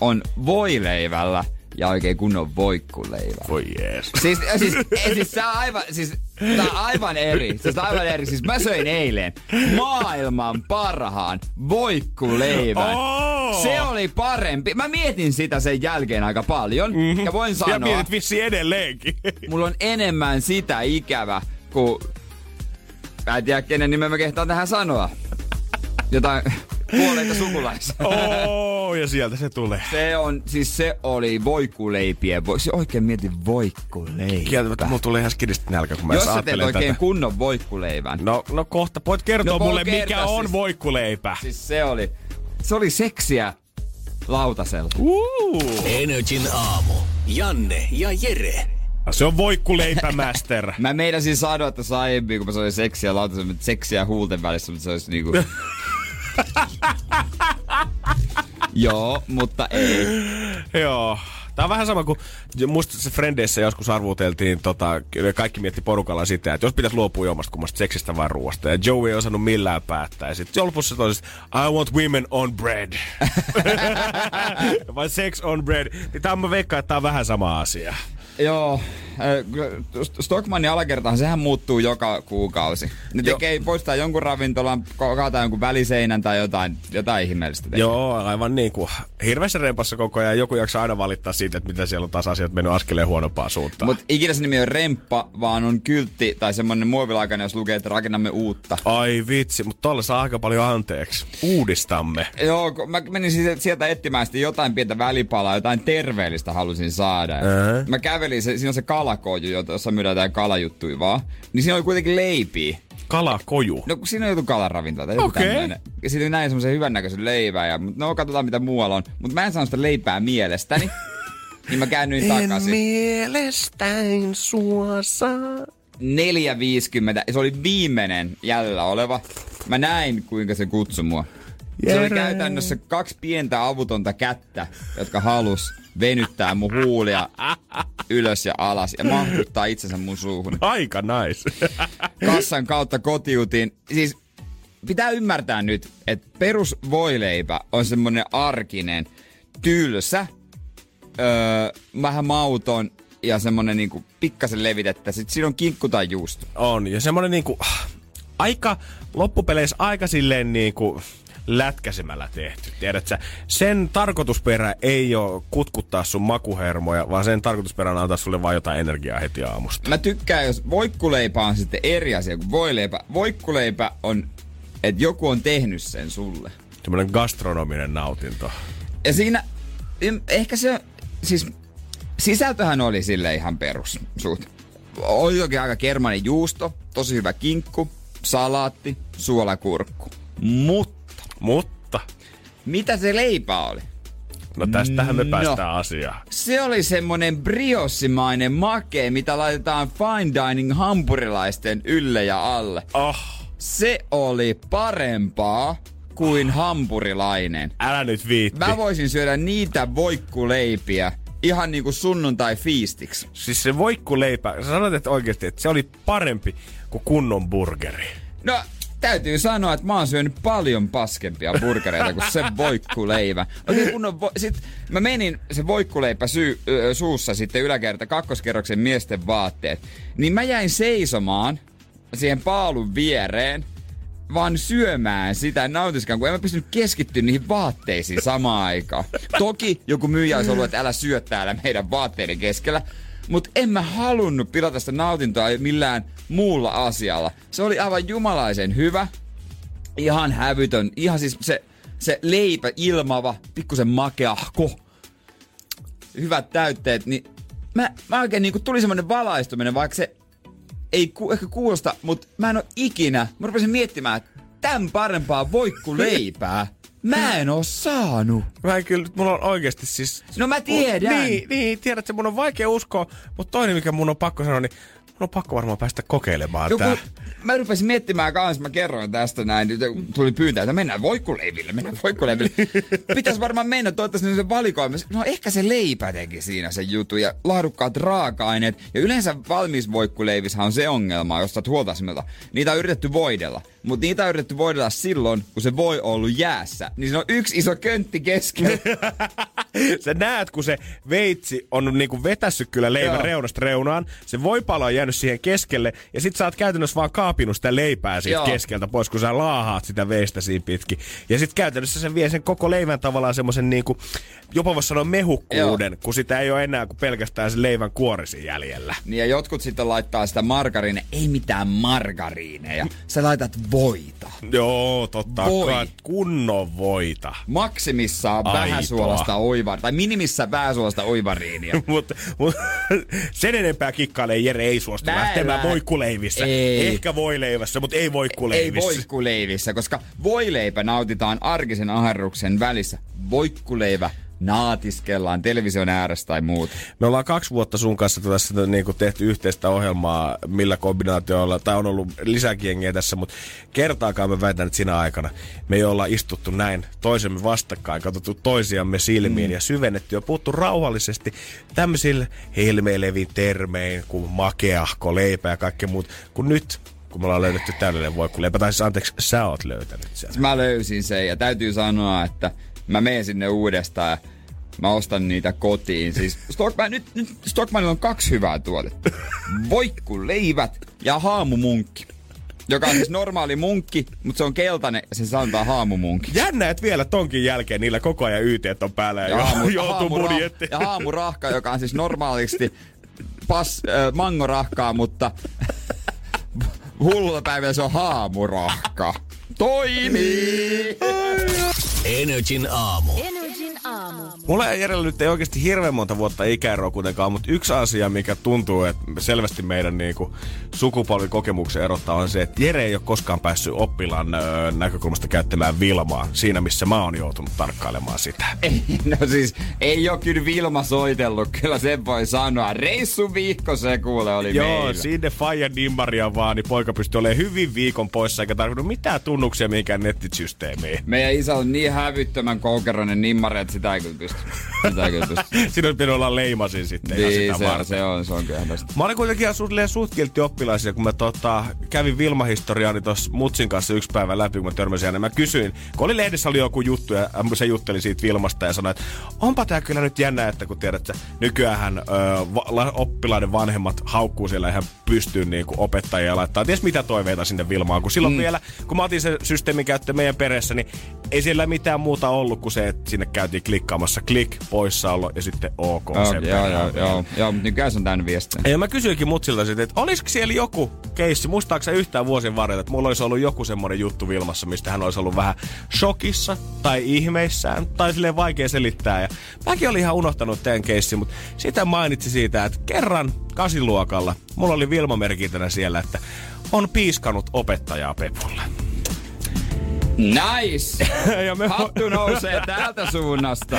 on voileivällä ja oikein kunnon voikkuleivällä. Voi jees. Siis, siis, siis, tää on aivan, siis, tää on aivan eri. Siis tää on aivan eri. Siis mä söin eilen maailman parhaan voikkuleivän. Oh! Se oli parempi. Mä mietin sitä sen jälkeen aika paljon. Mm-hmm. Ja voin sanoa, Ja mietit vissi edelleenkin. mulla on enemmän sitä ikävä kuin... Mä en tiedä, kenen nimen mä kehtaan tähän sanoa. Jotain kuolleita sukulaisia. oh, ja sieltä se tulee. Se on, siis se oli voikkuleipien, vo, se oikein mietin voikkuleipä. Kieltämättä mulla tulee ihan skidistä nälkä, kun mä Jos sä teet oikein tätä. kunnon voikkuleivän. No, no kohta, voit kertoa No, mulle, mikä kertoa on siis. voikkuleipä. Siis se oli, se oli seksiä lautasella. Uh. Energin aamu. Janne ja Jere. Se on voikkuleipämaster. Mä meinasin sanoa tässä aiemmin, kun mä sanoin seksiä lautasella, mutta seksiä huulten välissä, mutta se olisi niinku... Joo, mutta ei. Joo. Tää on vähän sama kuin, musta se Frendeissä joskus arvuteltiin, tota, kaikki mietti porukalla sitä, että jos pitäisi luopua jommasta kummasta seksistä vai ruoasta. Ja Joey ei osannut millään päättää. Ja sitten lopussa se I want women on bread. vai sex on bread. Niin on mä veikkaan, että tää on vähän sama asia. Joo, Stockmannin alakertahan, sehän muuttuu joka kuukausi. Ne tekee, poistaa jonkun ravintolan, kaataa jonkun väliseinän tai jotain, jotain ihmeellistä. Tekee. Joo, aivan niin kuin hirveässä rempassa koko ajan. Joku jaksaa aina valittaa siitä, että miten siellä on taas asiat mennyt askeleen huonompaa suuntaan. Mutta ikinä se nimi on remppa, vaan on kyltti tai semmonen muovilaikainen, jos lukee, että rakennamme uutta. Ai vitsi, mutta tolle saa aika paljon anteeksi. Uudistamme. Joo, mä menin sieltä etsimään jotain pientä välipalaa, jotain terveellistä halusin saada. Uh-huh. Mä kävelin, se, siinä on se kalakoju, jossa myydään jotain kalajuttuja vaan. Niin siinä oli kuitenkin leipiä. Kalakoju? No siinä on joku kalaravintola tai joku Okei. Okay. Ja sitten näin semmoisen hyvännäköisen leivää. Ja, no katsotaan mitä muualla on. Mutta mä en saanut sitä leipää mielestäni. niin mä käännyin takaisin. mielestäin sua saa. 4.50. Se oli viimeinen jäljellä oleva. Mä näin, kuinka se kutsui mua. Se oli käytännössä kaksi pientä avutonta kättä, jotka halus venyttää mun huulia ylös ja alas ja mahduttaa itsensä mun suuhun. Aika nice. Kassan kautta kotiutin. Siis pitää ymmärtää nyt, että perusvoileipä on semmonen arkinen, tylsä, öö, vähän mauton ja semmonen niinku pikkasen levitettä. Sitten siinä on kinkku tai juusto. On, ja semmonen niinku, aika, loppupeleissä aika silleen niinku, lätkäsemällä tehty. Tiedätkö, sen tarkoitusperä ei ole kutkuttaa sun makuhermoja, vaan sen tarkoitusperä on antaa sulle vain jotain energiaa heti aamusta. Mä tykkään, jos voikkuleipä on sitten eri asia kuin voileipä. Voikkuleipä on, että joku on tehnyt sen sulle. Semmoinen gastronominen nautinto. Ja siinä, ehkä se, siis sisältöhän oli sille ihan perus suht. Oli toki aika kermanen juusto, tosi hyvä kinkku, salaatti, suolakurkku. Mutta mutta? Mitä se leipä oli? No tästähän me no, päästään asiaan. Se oli semmonen briossimainen makee, mitä laitetaan fine dining hampurilaisten ylle ja alle. Oh. Se oli parempaa kuin oh. hampurilainen. Älä nyt viitti. Mä voisin syödä niitä voikkuleipiä ihan niinku sunnuntai fiistiksi. Siis se voikkuleipä, sä sanoit että oikeesti, että se oli parempi kuin kunnon burgeri. No, täytyy sanoa, että mä oon syönyt paljon paskempia burgereita kuin se voikkuleivä. Oikein kun on vo- sit mä menin se voikkuleipä syy, ö, suussa sitten yläkerta kakkoskerroksen miesten vaatteet. Niin mä jäin seisomaan siihen paalun viereen vaan syömään sitä nautiskaan, kun en mä pystynyt keskittyä niihin vaatteisiin samaan aikaan. Toki joku myyjä olisi ollut, että älä syö täällä meidän vaatteiden keskellä. Mutta en mä halunnut pilata sitä nautintoa millään muulla asialla. Se oli aivan jumalaisen hyvä. Ihan hävytön. Ihan siis se, se leipä ilmava, pikkusen makeahko. Hyvät täytteet, niin mä, mä oikein niinku tuli semmonen valaistuminen, vaikka se ei ku, ehkä kuulosta, mutta mä en oo ikinä, mä rupesin miettimään, että tämän parempaa voikku leipää. Mä en oo saanut. Mä en kyllä, mulla on oikeasti siis... No mä tiedän. Mun, niin, niin, tiedät, että mun on vaikea uskoa, mutta toinen mikä mun on pakko sanoa, niin on pakko varmaan päästä kokeilemaan Joku, tää. Mä rupesin miettimään kanssa, mä kerroin tästä näin, tuli pyyntää, että mennään voikkuleiville, mennään voikkuleiville. Pitäis varmaan mennä, toivottavasti se valikoima. No ehkä se leipä teki siinä se juttu ja laadukkaat raaka-aineet. Ja yleensä valmisvoikkuleivissä on se ongelma, jos sä huolta Niitä on yritetty voidella. Mutta niitä on yritetty voidella silloin, kun se voi ollut jäässä. Niin se on yksi iso köntti keskellä. sä näet, kun se veitsi on niinku vetässyt kyllä leivän Joo. reunasta reunaan. Se voi on jäänyt siihen keskelle. Ja sit sä oot käytännössä vaan kaapinut sitä leipää siitä Joo. keskeltä pois, kun sä laahaat sitä veistä siinä pitkin. Ja sit käytännössä se vie sen koko leivän tavallaan semmoisen niinku, jopa voisi sanoa mehukkuuden, Joo. kun sitä ei ole enää kuin pelkästään se leivän kuorisi jäljellä. Niin ja jotkut sitten laittaa sitä margariineja, ei mitään margariineja. Sä laitat voita. Joo, totta Voi. kai. Kunnon voita. Maksimissaan vähäsuolasta oiva, tai minimissä vähäsuolasta oivariinia. Mutta mut, sen enempää kikkailee Jere ei suostu Näin lähtemään voikkuleivissä. Ei. Ehkä voileivässä, mutta ei voikkuleivissä. Ei voikkuleivissä, koska voileipä nautitaan arkisen aherruksen välissä. Voikkuleivä naatiskellaan television ääressä tai muuta. Me ollaan kaksi vuotta sun kanssa tässä niin kuin tehty yhteistä ohjelmaa, millä kombinaatioilla, tai on ollut lisäkin tässä, mutta kertaakaan me väitän, että siinä aikana me ei olla istuttu näin toisemme vastakkain, katsottu toisiamme silmiin mm. ja syvennetty ja puhuttu rauhallisesti tämmöisillä helmeilevin termein kuin makeahko, leipä ja kaikki muut, kun nyt kun me ollaan löydetty täydellinen voikkuleipä. Tai siis anteeksi, sä oot löytänyt sen. Mä löysin sen ja täytyy sanoa, että mä menen sinne uudestaan. Mä ostan niitä kotiin. Siis Stockman, nyt, nyt Stockmanilla on kaksi hyvää tuotetta. Voikkuleivät ja haamumunkki. Joka on siis normaali munkki, mutta se on keltainen ja se sanotaan haamumunkki. Jännä, että vielä tonkin jälkeen niillä koko ajan YT on päällä ja, Ja, ja haamu, joutuu budjetti. ja haamurahka, joka on siis normaalisti pas, äh, mangorahkaa, mutta hullulla päivällä se on haamurahka. Toimii! Energin aamu. Energin aamu. Mulla ja Jerellä nyt ei oikeasti hirveän monta vuotta ikäeroa kuitenkaan, mutta yksi asia, mikä tuntuu, että selvästi meidän niinku sukupolvikokemuksen erottaa, on se, että Jere ei ole koskaan päässyt oppilaan öö, näkökulmasta käyttämään Vilmaa siinä, missä mä oon joutunut tarkkailemaan sitä. Ei, no siis, ei ole kyllä Vilma soitellut, kyllä sen voi sanoa. Reissu viikko se kuule oli Joo, meillä. sinne Faija Dimmaria vaan, niin poika pystyi olemaan hyvin viikon poissa, eikä tarvinnut mitään tunnuksia mihinkään nettisysteemiin. Meidän isä on niin hävyttömän koukeroinen nimmari, että sitä ei kyllä pysty. Sitä ei kyllä pysty. Siinä olisi pitänyt olla leimasin sitten ihan niin, sitä se, varten. se, on, se on kyllä. Mä olin kuitenkin ihan suht, suht kiltti oppilaisia, kun mä tota, kävin Vilma-historiaani tuossa Mutsin kanssa yksi päivä läpi, kun mä törmäsin hänen. Mä kysyin, kun oli lehdessä oli joku juttu ja se jutteli siitä Vilmasta ja sanoi, että onpa tää kyllä nyt jännä, että kun tiedät, että nykyään ö, va, la- oppilaiden vanhemmat haukkuu siellä ihan pystyyn niin kuin opettajia ja laittaa ties mitä toiveita sinne Vilmaan. Kun silloin mm. vielä, kun mä otin sen systeemin käyttöön meidän perässä, niin ei siellä mitään muuta ollut kuin se, että sinne käytiin klikkaamassa klik, poissaolo ja sitten OK. Joo, sen joo, joo, joo, joo, mutta nykyään on täynnä viestejä. Ja mä kysyinkin mutsilta sitten, että olisiko siellä joku keissi, muistaakseni yhtään vuosien varrella, että mulla olisi ollut joku semmoinen juttu Vilmassa, mistä hän olisi ollut vähän shokissa tai ihmeissään tai silleen vaikea selittää. Ja mäkin olin ihan unohtanut tämän keissin, mutta sitä mainitsi siitä, että kerran kasiluokalla mulla oli Vilma-merkintänä siellä, että on piiskanut opettajaa Pepulle. Nice! ja me Hattu nousee täältä suunnasta.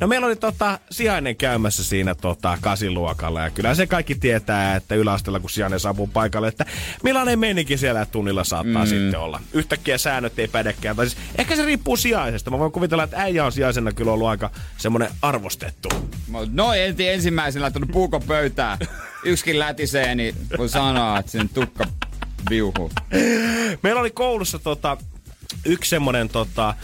No meillä oli tota, sijainen käymässä siinä tota, kasiluokalla ja kyllä se kaikki tietää, että yläasteella kun sijainen saapuu paikalle, että millainen menikin siellä tunnilla saattaa mm. sitten olla. Yhtäkkiä säännöt ei pädekään. Tai siis, ehkä se riippuu sijaisesta. Mä voin kuvitella, että äijä on sijaisena kyllä ollut aika semmoinen arvostettu. No enti ensimmäisenä laittanut puukon pöytään. Yksikin lätisee, niin voi sanoa, että sen tukka viuhuu. Meillä oli koulussa tota, yksi semmonen tota,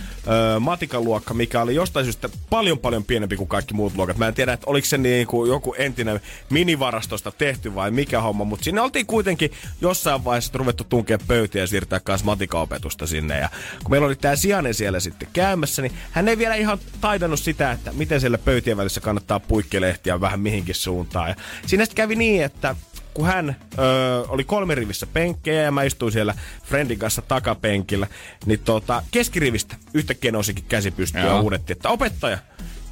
ö, matikaluokka, mikä oli jostain syystä paljon paljon pienempi kuin kaikki muut luokat. Mä en tiedä, että oliko se niinku joku entinen minivarastosta tehty vai mikä homma, mutta sinne oltiin kuitenkin jossain vaiheessa ruvettu tunkea pöytiä ja siirtää kanssa matikaopetusta sinne. Ja kun meillä oli tää sijainen siellä sitten käymässä, niin hän ei vielä ihan taidannut sitä, että miten siellä pöytien välissä kannattaa puikkelehtiä vähän mihinkin suuntaan. Ja siinä sitten kävi niin, että kun hän öö, oli kolme rivissä penkkejä ja mä istuin siellä friendin kanssa takapenkillä, niin tota, keskirivistä yhtäkkiä nousikin käsi pystyyn ja huudettiin, että opettaja,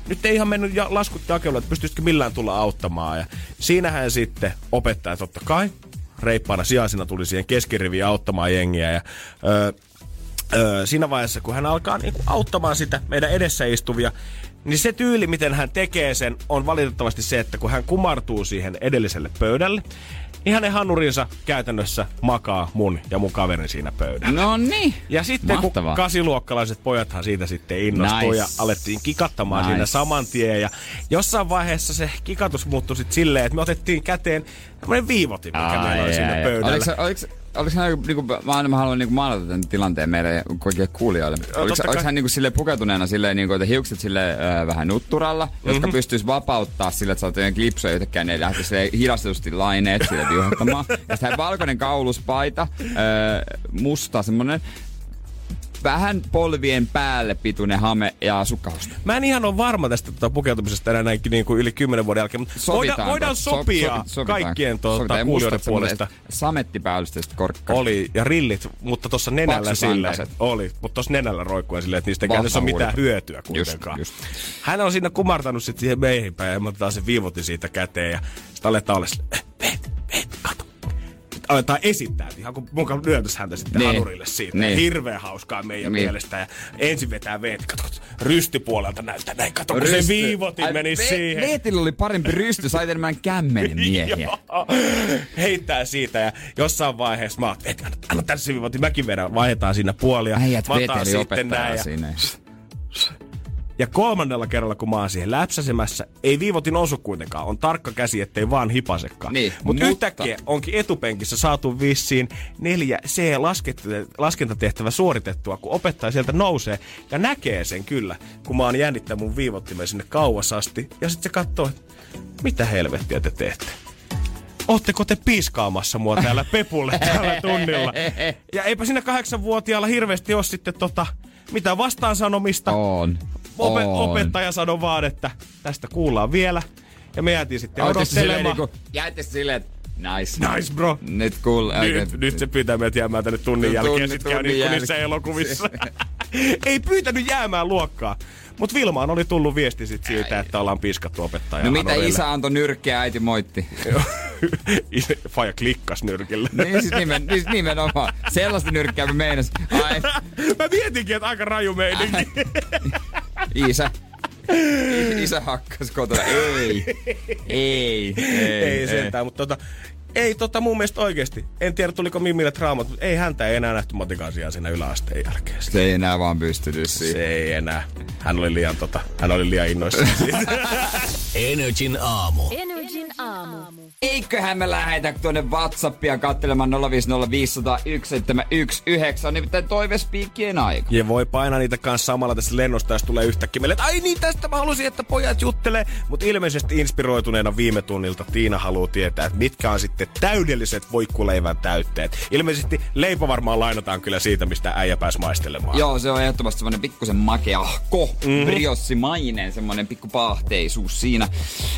nyt ei ihan mennyt ja laskut jakeluun, että pystyisikö millään tulla auttamaan. Ja siinähän sitten opettaja totta kai reippaana sijaisena tuli siihen keskiriviin auttamaan jengiä. Ja, öö, öö, siinä vaiheessa, kun hän alkaa niinku auttamaan sitä meidän edessä istuvia, niin se tyyli, miten hän tekee sen, on valitettavasti se, että kun hän kumartuu siihen edelliselle pöydälle, niin hänen hanurinsa käytännössä makaa mun ja mun kaverin siinä pöydällä. No niin. Ja sitten Mahtavaa. kun kasiluokkalaiset pojathan siitä sitten innostui Nice. ja alettiin kikattamaan Nice. siinä saman tien. Ja jossain vaiheessa se kikatus muuttui sitten silleen, että me otettiin käteen tämmöinen viivotin, mikä meillä oli siinä pöydällä. Oliko, oliko, oliko hän niinku, mä, aina mä haluan niinku maalata tämän tilanteen meille kaikille kuulijoille. Oliko, totta oliko hän niinku sille pukeutuneena silleen, niinku, että hiukset sille ö, vähän nutturalla, Mhm. jotka pystyis vapauttaa sillä, että sä oot jotenkin klipsoja yhtäkkiä, ne lähti sille hidastetusti laineet sille viuhattamaan. ja sitten valkoinen kauluspaita, ö, musta semmonen vähän polvien päälle pituinen hame ja sukkahousta. Mä en ihan ole varma tästä tota, pukeutumisesta enää näinkin niin kuin yli kymmenen vuoden jälkeen, mutta voidaan, Sovitaanko? voidaan So- sopia sovi- sovitaan. kaikkien tuota, kuulijoiden puolesta. Samettipäällysteistä korkkarit. Oli, ja rillit, mutta tuossa nenällä silleen. Oli, mutta tuossa nenällä roikkuen silleen, että niistä ei ole mitään hyötyä kuitenkaan. just. Hän on siinä kumartanut sitten siihen meihin päin ja mä otetaan se viivotin siitä käteen ja sitten aletaan olla silleen, "Eh, veet, kato. Aletaan esittää, ihan kun mukaan lyöntäisi häntä sitten Niin. hanurille siitä. Niin. Hirveän hauskaa meidän Niin. mielestä. Ja ensin vetää veet, kato, rystypuolelta näyttää näin, kato, kun se viivotin Ai, meni Ve- siihen. Veetillä oli parempi rysty, sait enemmän kämmenen miehiä. Heittää siitä ja jossain vaiheessa mä oon, anna, anna se viivotin, mäkin vedän, vaihdetaan siinä puolia. Äijät veteli sitten näin ja siinä. Ja kolmannella kerralla, kun mä oon siihen läpsäsemässä, ei viivotin osu kuitenkaan. On tarkka käsi, ettei vaan hipasekaan. Niin, Mut mutta- yhtäkkiä onkin etupenkissä saatu vissiin neljä C-laskentatehtävä suoritettua, kun opettaja sieltä nousee ja näkee sen kyllä, kun mä oon jännittänyt mun viivottimen sinne kauas asti. Ja sitten se katsoo, mitä helvettiä te teette? Ootteko te piiskaamassa mua täällä pepulle tällä tunnilla? Ja eipä siinä kahdeksanvuotiaalla hirveästi ole sitten tota, mitä vastaan sanomista. On. Ope- on. opettaja sanoi vaan, että tästä kuullaan vielä. Ja me jäätiin sitten silleen odottelemaan. niinku, jäätte silleen, että nice. Nice bro. Nyt cool. Nyt, nyt se pyytää meidät jäämään tänne tunnin Tunnin- jälkeen ja sitten käy niin niissä elokuvissa. Ei pyytänyt jäämään luokkaa. Mut Vilmaan oli tullut viesti sit siitä, että ollaan piskattu opettajaa. No mitä Anorelle. isä antoi nyrkkiä, äiti moitti. Faija klikkas nyrkillä. niin siis nimen, siis nimenomaan. Sellaista nyrkkiä mä meinas. Ai, Mä mietinkin, että aika raju meininki. isä. Isä hakkas kotona. Ei. Ei. Ei, ei sentään, mutta tota, ei tota mun mielestä oikeesti. En tiedä tuliko Mimille traumat, mutta ei häntä ei enää nähty matikaisia siinä yläasteen jälkeen. Se ei enää vaan pystynyt siihen. Se ei enää. Hän oli liian, tota, hän oli liian innoissaan. Energin aamu. Energin aamu. Eiköhän me lähetä tuonne Whatsappia katselemaan 050501719. On nimittäin toivespiikkien aika. Ja voi painaa niitä kanssa samalla tässä lennosta, jos tulee yhtäkkiä meille, että ai niin, tästä mä halusin, että pojat juttelee. Mutta ilmeisesti inspiroituneena viime tunnilta Tiina haluaa tietää, että mitkä on sitten täydelliset voikkuleivän täytteet. Ilmeisesti leipä varmaan lainataan kyllä siitä, mistä äijä pääsi maistelemaan. Joo, se on ehdottomasti semmonen pikkusen makeahko, mm-hmm. briossimainen, semmonen pikku paahteisuus siinä.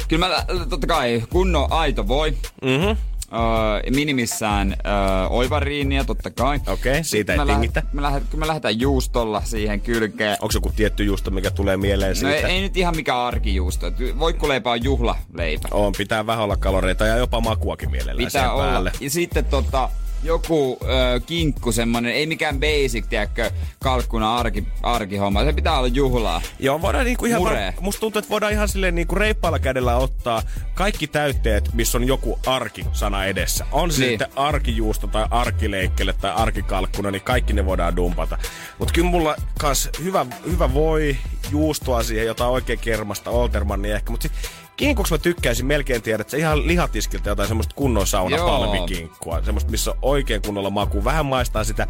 Kyllä mä totta kai kunnon aito voi. Mm-hmm. Öö, minimissään öö, oivariinia, totta kai. Okei, siitä ei Mä lähet-. Mä lähet, mä lähdetään juustolla siihen kylkeen. Onko joku tietty juusto, mikä tulee mieleen No siitä? ei, ei, nyt ihan mikä arkijuusto. Voikkuleipä on juhlaleipä. On, pitää vähän olla kaloreita ja jopa makuakin mielellään Pitää olla. päälle. Ja sitten tota, joku ö, kinkku semmonen, ei mikään basic, tiedätkö, kalkkuna arki, arkihomma. Se pitää olla juhlaa. Joo, voidaan niinku ihan Muree. var- musta tuntuu, että voidaan ihan silleen niinku reippaalla kädellä ottaa kaikki täytteet, missä on joku arki-sana edessä. On se Niin. sitten arkijuusto tai arkileikkele tai arkikalkkuna, niin kaikki ne voidaan dumpata. Mutta kyllä mulla kans hyvä, hyvä voi juustoa siihen, jotain oikein kermasta, Oltermannia ehkä, mutta Kinkuksi mä tykkäisin melkein tiedä, että se ihan lihatiskiltä jotain semmoista kunnon sauna Joo. palmikinkkua. Semmoista, missä on oikein kunnolla maku. Vähän maistaa sitä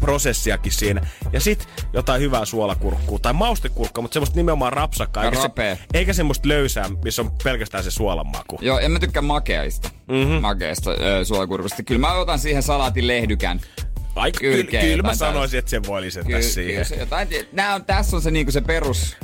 prosessiakin siinä. Ja sit jotain hyvää suolakurkkua tai maustekurkkua, mutta semmoista nimenomaan rapsakkaa. Eikä, se, eikä semmoista löysää, missä on pelkästään se suolan maku. Joo, en mä tykkää makeista. Mm-hmm. Makeista ö, suolakurkusta. Kyllä mä otan siihen salaatin lehdykän. Ai, kyllä, Kylkeen kyllä mä sanoisin, että sen voi lisätä Kyllä, siihen. kyllä se jotain, nää on, tässä on se niinku se perus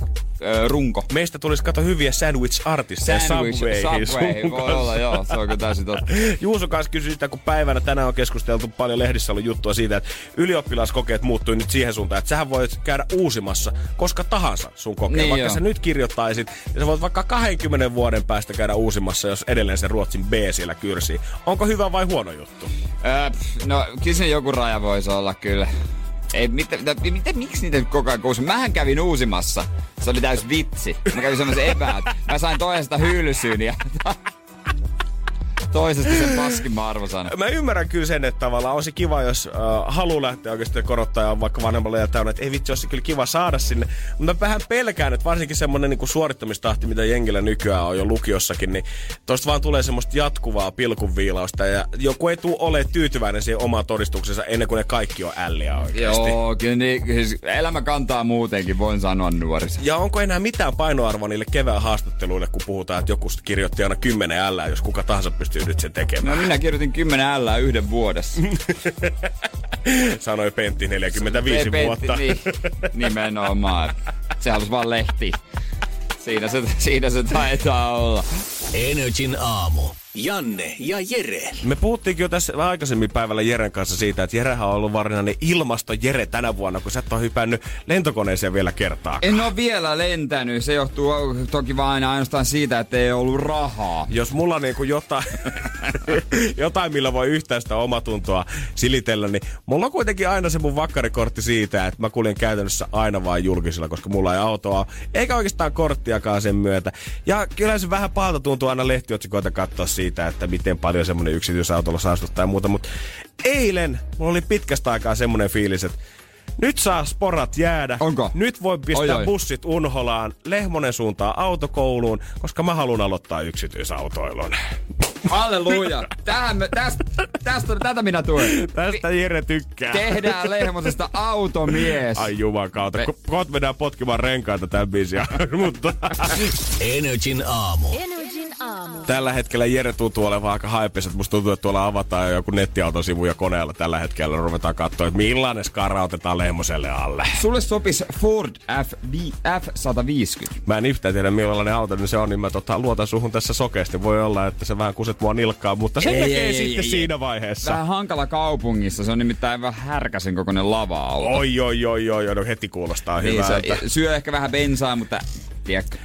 runko. Meistä tulisi kato hyviä sandwich-artisteja Sandwich, Subwayhin Subway, voi olla, joo, se on kyllä täysin totta. Juuso kanssa kysyi sitä, kun päivänä tänään on keskusteltu paljon lehdissä ollut juttua siitä, että ylioppilaskokeet muuttui nyt siihen suuntaan, että sähän voit käydä uusimassa koska tahansa sun kokeen. Niin vaikka joo. sä nyt kirjoittaisit, ja sä voit vaikka 20 vuoden päästä käydä uusimassa, jos edelleen se Ruotsin B siellä kyrsii. Onko hyvä vai huono juttu? Öö, no, kyllä joku raja voisi olla kyllä. Ei, mitä, mitä, miksi niitä koko ajan kuusi? Mähän kävin uusimassa. Se oli täys vitsi. Mä kävin semmoisen epäät. Mä sain toisesta hylsyn ja toisesta sen paskimman arvosanan. Mä ymmärrän kyllä sen, että tavallaan on se kiva, jos äh, haluaa lähteä oikeasti korottaa vaikka vanhemmalle ja täynnä, että ei vitsi, olisi kyllä kiva saada sinne. Mutta mä vähän pelkään, että varsinkin semmoinen niin suorittamistahti, mitä jengillä nykyään on jo lukiossakin, niin tosta vaan tulee semmoista jatkuvaa pilkunviilausta ja joku ei tule ole tyytyväinen siihen omaan todistuksensa ennen kuin ne kaikki on älliä oikeasti. Joo, kyllä niin, siis elämä kantaa muutenkin, voin sanoa nuorissa. Ja onko enää mitään painoarvoa niille kevään haastatteluille, kun puhutaan, että joku kirjoitti aina 10 ällää, jos kuka tahansa pystyy nyt sen tekemään? No minä kirjoitin 10 L yhden vuodessa. Sanoi Pentti 45 Pentti, vuotta. Niin, nimenomaan. Se halusi vaan lehti. Siinä se, siinä se taitaa olla. Energin aamu. Janne ja Jere. Me puhuttiinkin jo tässä vähän aikaisemmin päivällä Jeren kanssa siitä, että Jerehän on ollut varsinainen ilmasto Jere tänä vuonna, kun sä et ole hypännyt lentokoneeseen vielä kertaa. En ole vielä lentänyt. Se johtuu toki vain ainoastaan siitä, että ei ollut rahaa. Jos mulla on niinku jotain, jotain, millä voi yhtään sitä omatuntoa silitellä, niin mulla on kuitenkin aina se mun vakkarikortti siitä, että mä kuljen käytännössä aina vain julkisilla, koska mulla ei autoa eikä oikeastaan korttiakaan sen myötä. Ja kyllä se vähän pahalta tuntuu aina lehtiotsikoita katsoa siitä, että miten paljon semmonen yksityisautolla saastuttaa ja muuta, mutta eilen mulla oli pitkästä aikaa semmonen fiilis, että nyt saa sporat jäädä. Onko? Nyt voi pistää Oi, oi. bussit unholaan, Lehmonen suuntaa autokouluun, koska mä haluan aloittaa yksityisautoilun. Halleluja. Tähän me, tästä, tästä, tätä minä tuen. Tästä Jere tykkää. Tehdään Lehmosesta automies. Ai juman kautta. Me-. Kohta mennään potkimaan renkaita tämän biisiä. Mutta Energin aamu. Energin aamu. tällä hetkellä Jere tuntuu olevan aika haipes, että musta tuntuu, että tuolla avataan jo joku nettiautosivu ja koneella tällä hetkellä ruvetaan katsoa, että millainen skara otetaan Lehmoselle alle. Sulle sopis Ford F, F150. Mä en yhtään tiedä millainen auto niin se on, niin mä tota, luotan suhun tässä sokeasti. Voi olla, että se vähän kuset mua nilkkaa, mutta se Ei, näkee ei, sitten ei, siinä ei. vaiheessa. Vähän hankala kaupungissa. Se on nimittäin vähän härkäsen kokoinen lava-auto. Oi, oi, oi, oi, oi, no heti kuulostaa niin, hyvältä. se syö ehkä vähän bensaa, mutta.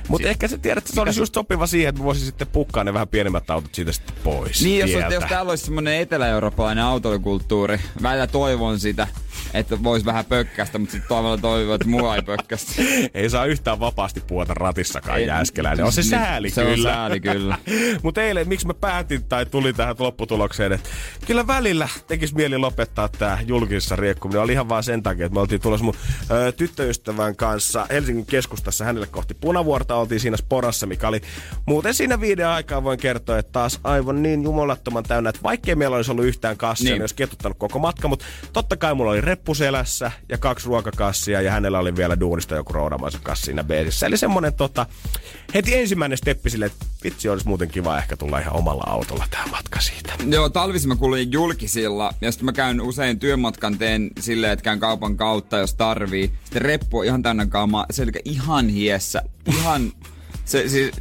Mutta ehkä sä tiedät, että se olisi just sopiva siihen, että mä voisin sitten pukkaa ne vähän pienemmät autot siitä sitten pois. Niin, jos, jos täällä olisi semmonen etelä-eurooppalainen autokulttuuri, välillä toivon sitä, että vois vähän pökkästä, mutta sitten toivon toivon, että mua ei pökkästä. Ei saa yhtään vapaasti puota ratissakaan Ei, jääskeläinen. On se niin, sääli se on kyllä. sääli kyllä. Mutta eilen, miksi mä päätin tai tuli tähän lopputulokseen, että kyllä välillä tekisi mieli lopettaa tämä julkisessa riekkuminen. Oli ihan vaan sen takia, että me oltiin tulossa mun ö, tyttöystävän kanssa Helsingin keskustassa hänelle kohti Punavuorta. Oltiin siinä sporassa, mikä oli muuten siinä viiden aikaa voin kertoa, että taas aivan niin jumalattoman täynnä, että vaikkei meillä olisi ollut yhtään kassia, Niin. niin olisi ketuttanut koko matka, mutta totta kai mulla oli reppu selässä ja kaksi ruokakassia ja hänellä oli vielä duunista joku roudamaisen kassi siinä beesissä. Eli semmonen tota, heti ensimmäinen steppi sille, että vitsi olisi muuten kiva ehkä tulla ihan omalla autolla tämä matka siitä. Joo, talvisin mä kuljen julkisilla ja sitten mä käyn usein työmatkan teen silleen, että käyn kaupan kautta, jos tarvii. Sitten reppu on ihan täynnä kamaa, se ihan hiessä, ihan... Se, siis,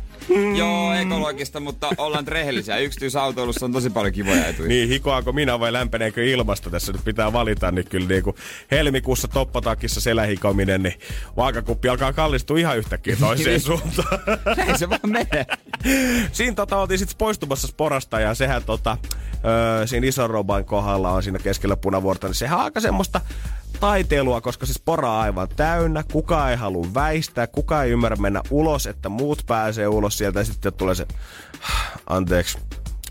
joo, ekologista, mutta ollaan rehellisiä. Yksityisautoilussa on tosi paljon kivoja etuja. Niin, hikoako minä vai lämpeneekö ilmasta tässä nyt pitää valita, niin kyllä niin kuin helmikuussa toppatakissa selähikominen, niin vaakakuppi alkaa kallistua ihan yhtäkkiä toiseen suuntaan. Ei se vaan mene. siinä tota, oltiin sitten poistumassa sporasta ja sehän tota, öö, siinä ison roban kohdalla on siinä keskellä punavuorta, niin sehän on aika semmoista taiteilua, koska se spora on aivan täynnä, kukaan ei halua väistää, kukaan ei ymmärrä mennä ulos, että muut pääsee ulos sieltä ja sitten tulee se, anteeksi,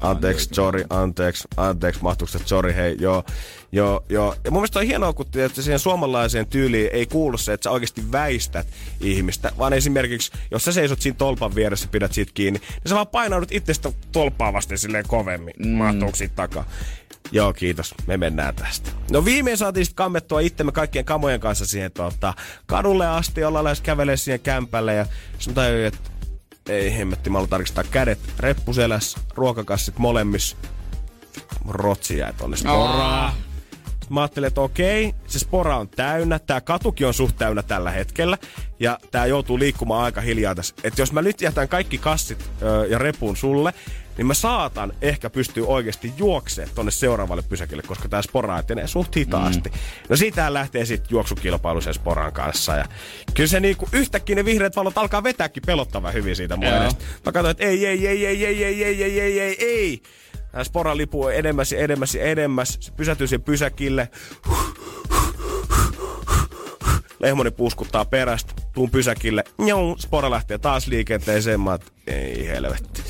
Anteeksi, sorry, anteeksi, anteeksi, mahtuuko se sorry, hei, joo, joo, joo. Ja mun mielestä on hienoa, kun että siihen suomalaiseen tyyliin ei kuulu se, että sä oikeasti väistät ihmistä, vaan esimerkiksi, jos sä seisot siinä tolpan vieressä, pidät siitä kiinni, niin sä vaan painaudut itsestä tolppaa vasten silleen kovemmin, mm. mahtuuko siitä takaa. Joo, kiitos. Me mennään tästä. No viimein saatiin sitten kammettua itsemme kaikkien kamojen kanssa siihen tota, kadulle asti, ollaan lähes kävelee siihen kämpälle ja sitten tajuin, että ei hemmetti, mä tarkistaa kädet, reppuselässä, ruokakassit molemmissa. Rotsi jäi tonne. Sitten Mä ajattelin, että okei, se spora on täynnä, tää katukin on suht täynnä tällä hetkellä, ja tää joutuu liikkumaan aika hiljaa tässä. Että jos mä nyt jätän kaikki kassit ö, ja repun sulle, niin mä saatan ehkä pystyä oikeasti juokseen tonne seuraavalle pysäkille, koska tää spora etenee suht hitaasti. Mm. No siitä lähtee sitten juoksukilpailu sen sporan kanssa, ja kyllä se niinku yhtäkkiä ne vihreät valot alkaa vetääkin pelottavan hyvin siitä mun edestä. Mä katsoin, että ei, ei, ei, ei, ei, ei, ei, ei, ei, ei, ei. Tämä sporan lipu on edemmäs ja edemmäs ja edemmäs. Se pysätyy siihen pysäkille. Lehmoni puuskuttaa perästä, tuun pysäkille. Njau, spora lähtee taas liikenteeseen. Mä oot, ei helvetti.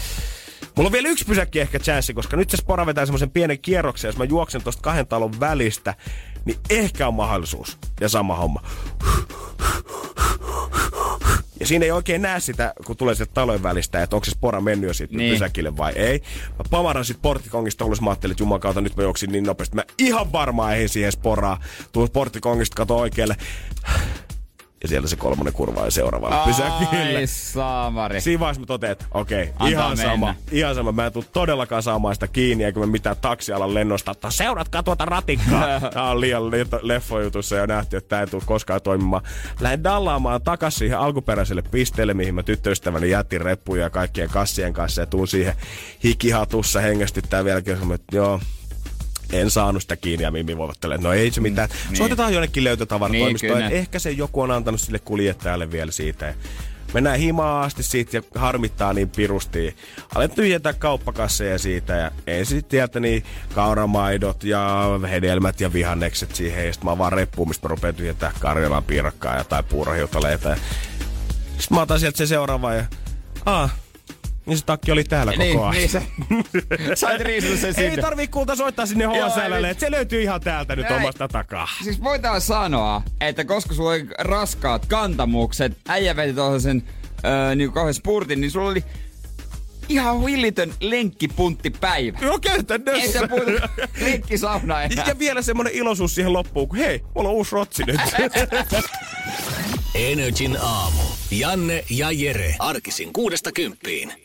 Mulla on vielä yksi pysäkki ehkä chanssi, koska nyt se spora vetää semmoisen pienen kierroksen. Jos mä juoksen tosta kahden talon välistä, niin ehkä on mahdollisuus. Ja sama homma. Ja siinä ei oikein näe sitä, kun tulee sieltä talojen välistä, että onko se spora mennyt jo sitten Niin. pysäkille vai ei. Mä pamaran sit porttikongista ulos, mä ajattelin, että juman kautta nyt mä juoksin niin nopeasti. Mä ihan varmaan eihin siihen sporaa. Tuun porttikongista, kato oikealle. Ja siellä se kolmonen kurva on seuraavalla pysäkille. Ai saamari. Siinä vaiheessa mä totean, että okei, Antaa ihan mennä. sama, ihan sama. Mä en tuu todellakaan saamaan sitä kiinni, eikä mä mitään taksialan lennosta ottaa. Seuratkaa tuota ratikkaa. Tää on liian le- leffojutussa jo nähty, että tää ei tuu koskaan toimimaan. Lähden dallaamaan takas siihen alkuperäiselle pisteelle, mihin mä tyttöystäväni jätin reppuja ja kaikkien kassien kanssa ja tuun siihen hikihatussa hengästyttää vieläkin. Että joo, en saanut sitä kiinni ja Mimmi voivottelee, no ei se mitään. Mm, niin. Soitetaan jonnekin löytötavaratoimistoon. Niin, ehkä se joku on antanut sille kuljettajalle vielä siitä. Mennään himaa asti siitä ja harmittaa niin pirusti. Alet tyhjentää kauppakasseja siitä ja ensin sieltä niin kauramaidot ja hedelmät ja vihannekset siihen. Ja sitten mä vaan reppuun, mistä mä rupean tyhjentää Karjalan piirakkaa ja tai puurohiutaleita. Ja sitten mä otan sieltä se seuraava ja... Ah, Niin se takki oli täällä koko Niin, ajan. niin se, sait riisua sen sinne. Ei tarvii kulta soittaa sinne HSLlle, että se löytyy ihan täältä nyt Näin. omasta takaa. Siis voidaan sanoa, että koska sulla oli raskaat kantamukset, äijä veti tuollaisen öö, niin kauhean spurtin, niin sulla oli ihan hillitön lenkkipunttipäivä. Joo, Ei käytännössä. se puhuta lenkkisauna enää. Ja vielä semmonen iloisuus siihen loppuun, kun hei, mulla on uusi rotsi nyt. Energin aamu. Janne ja Jere. Arkisin kuudesta kymppiin.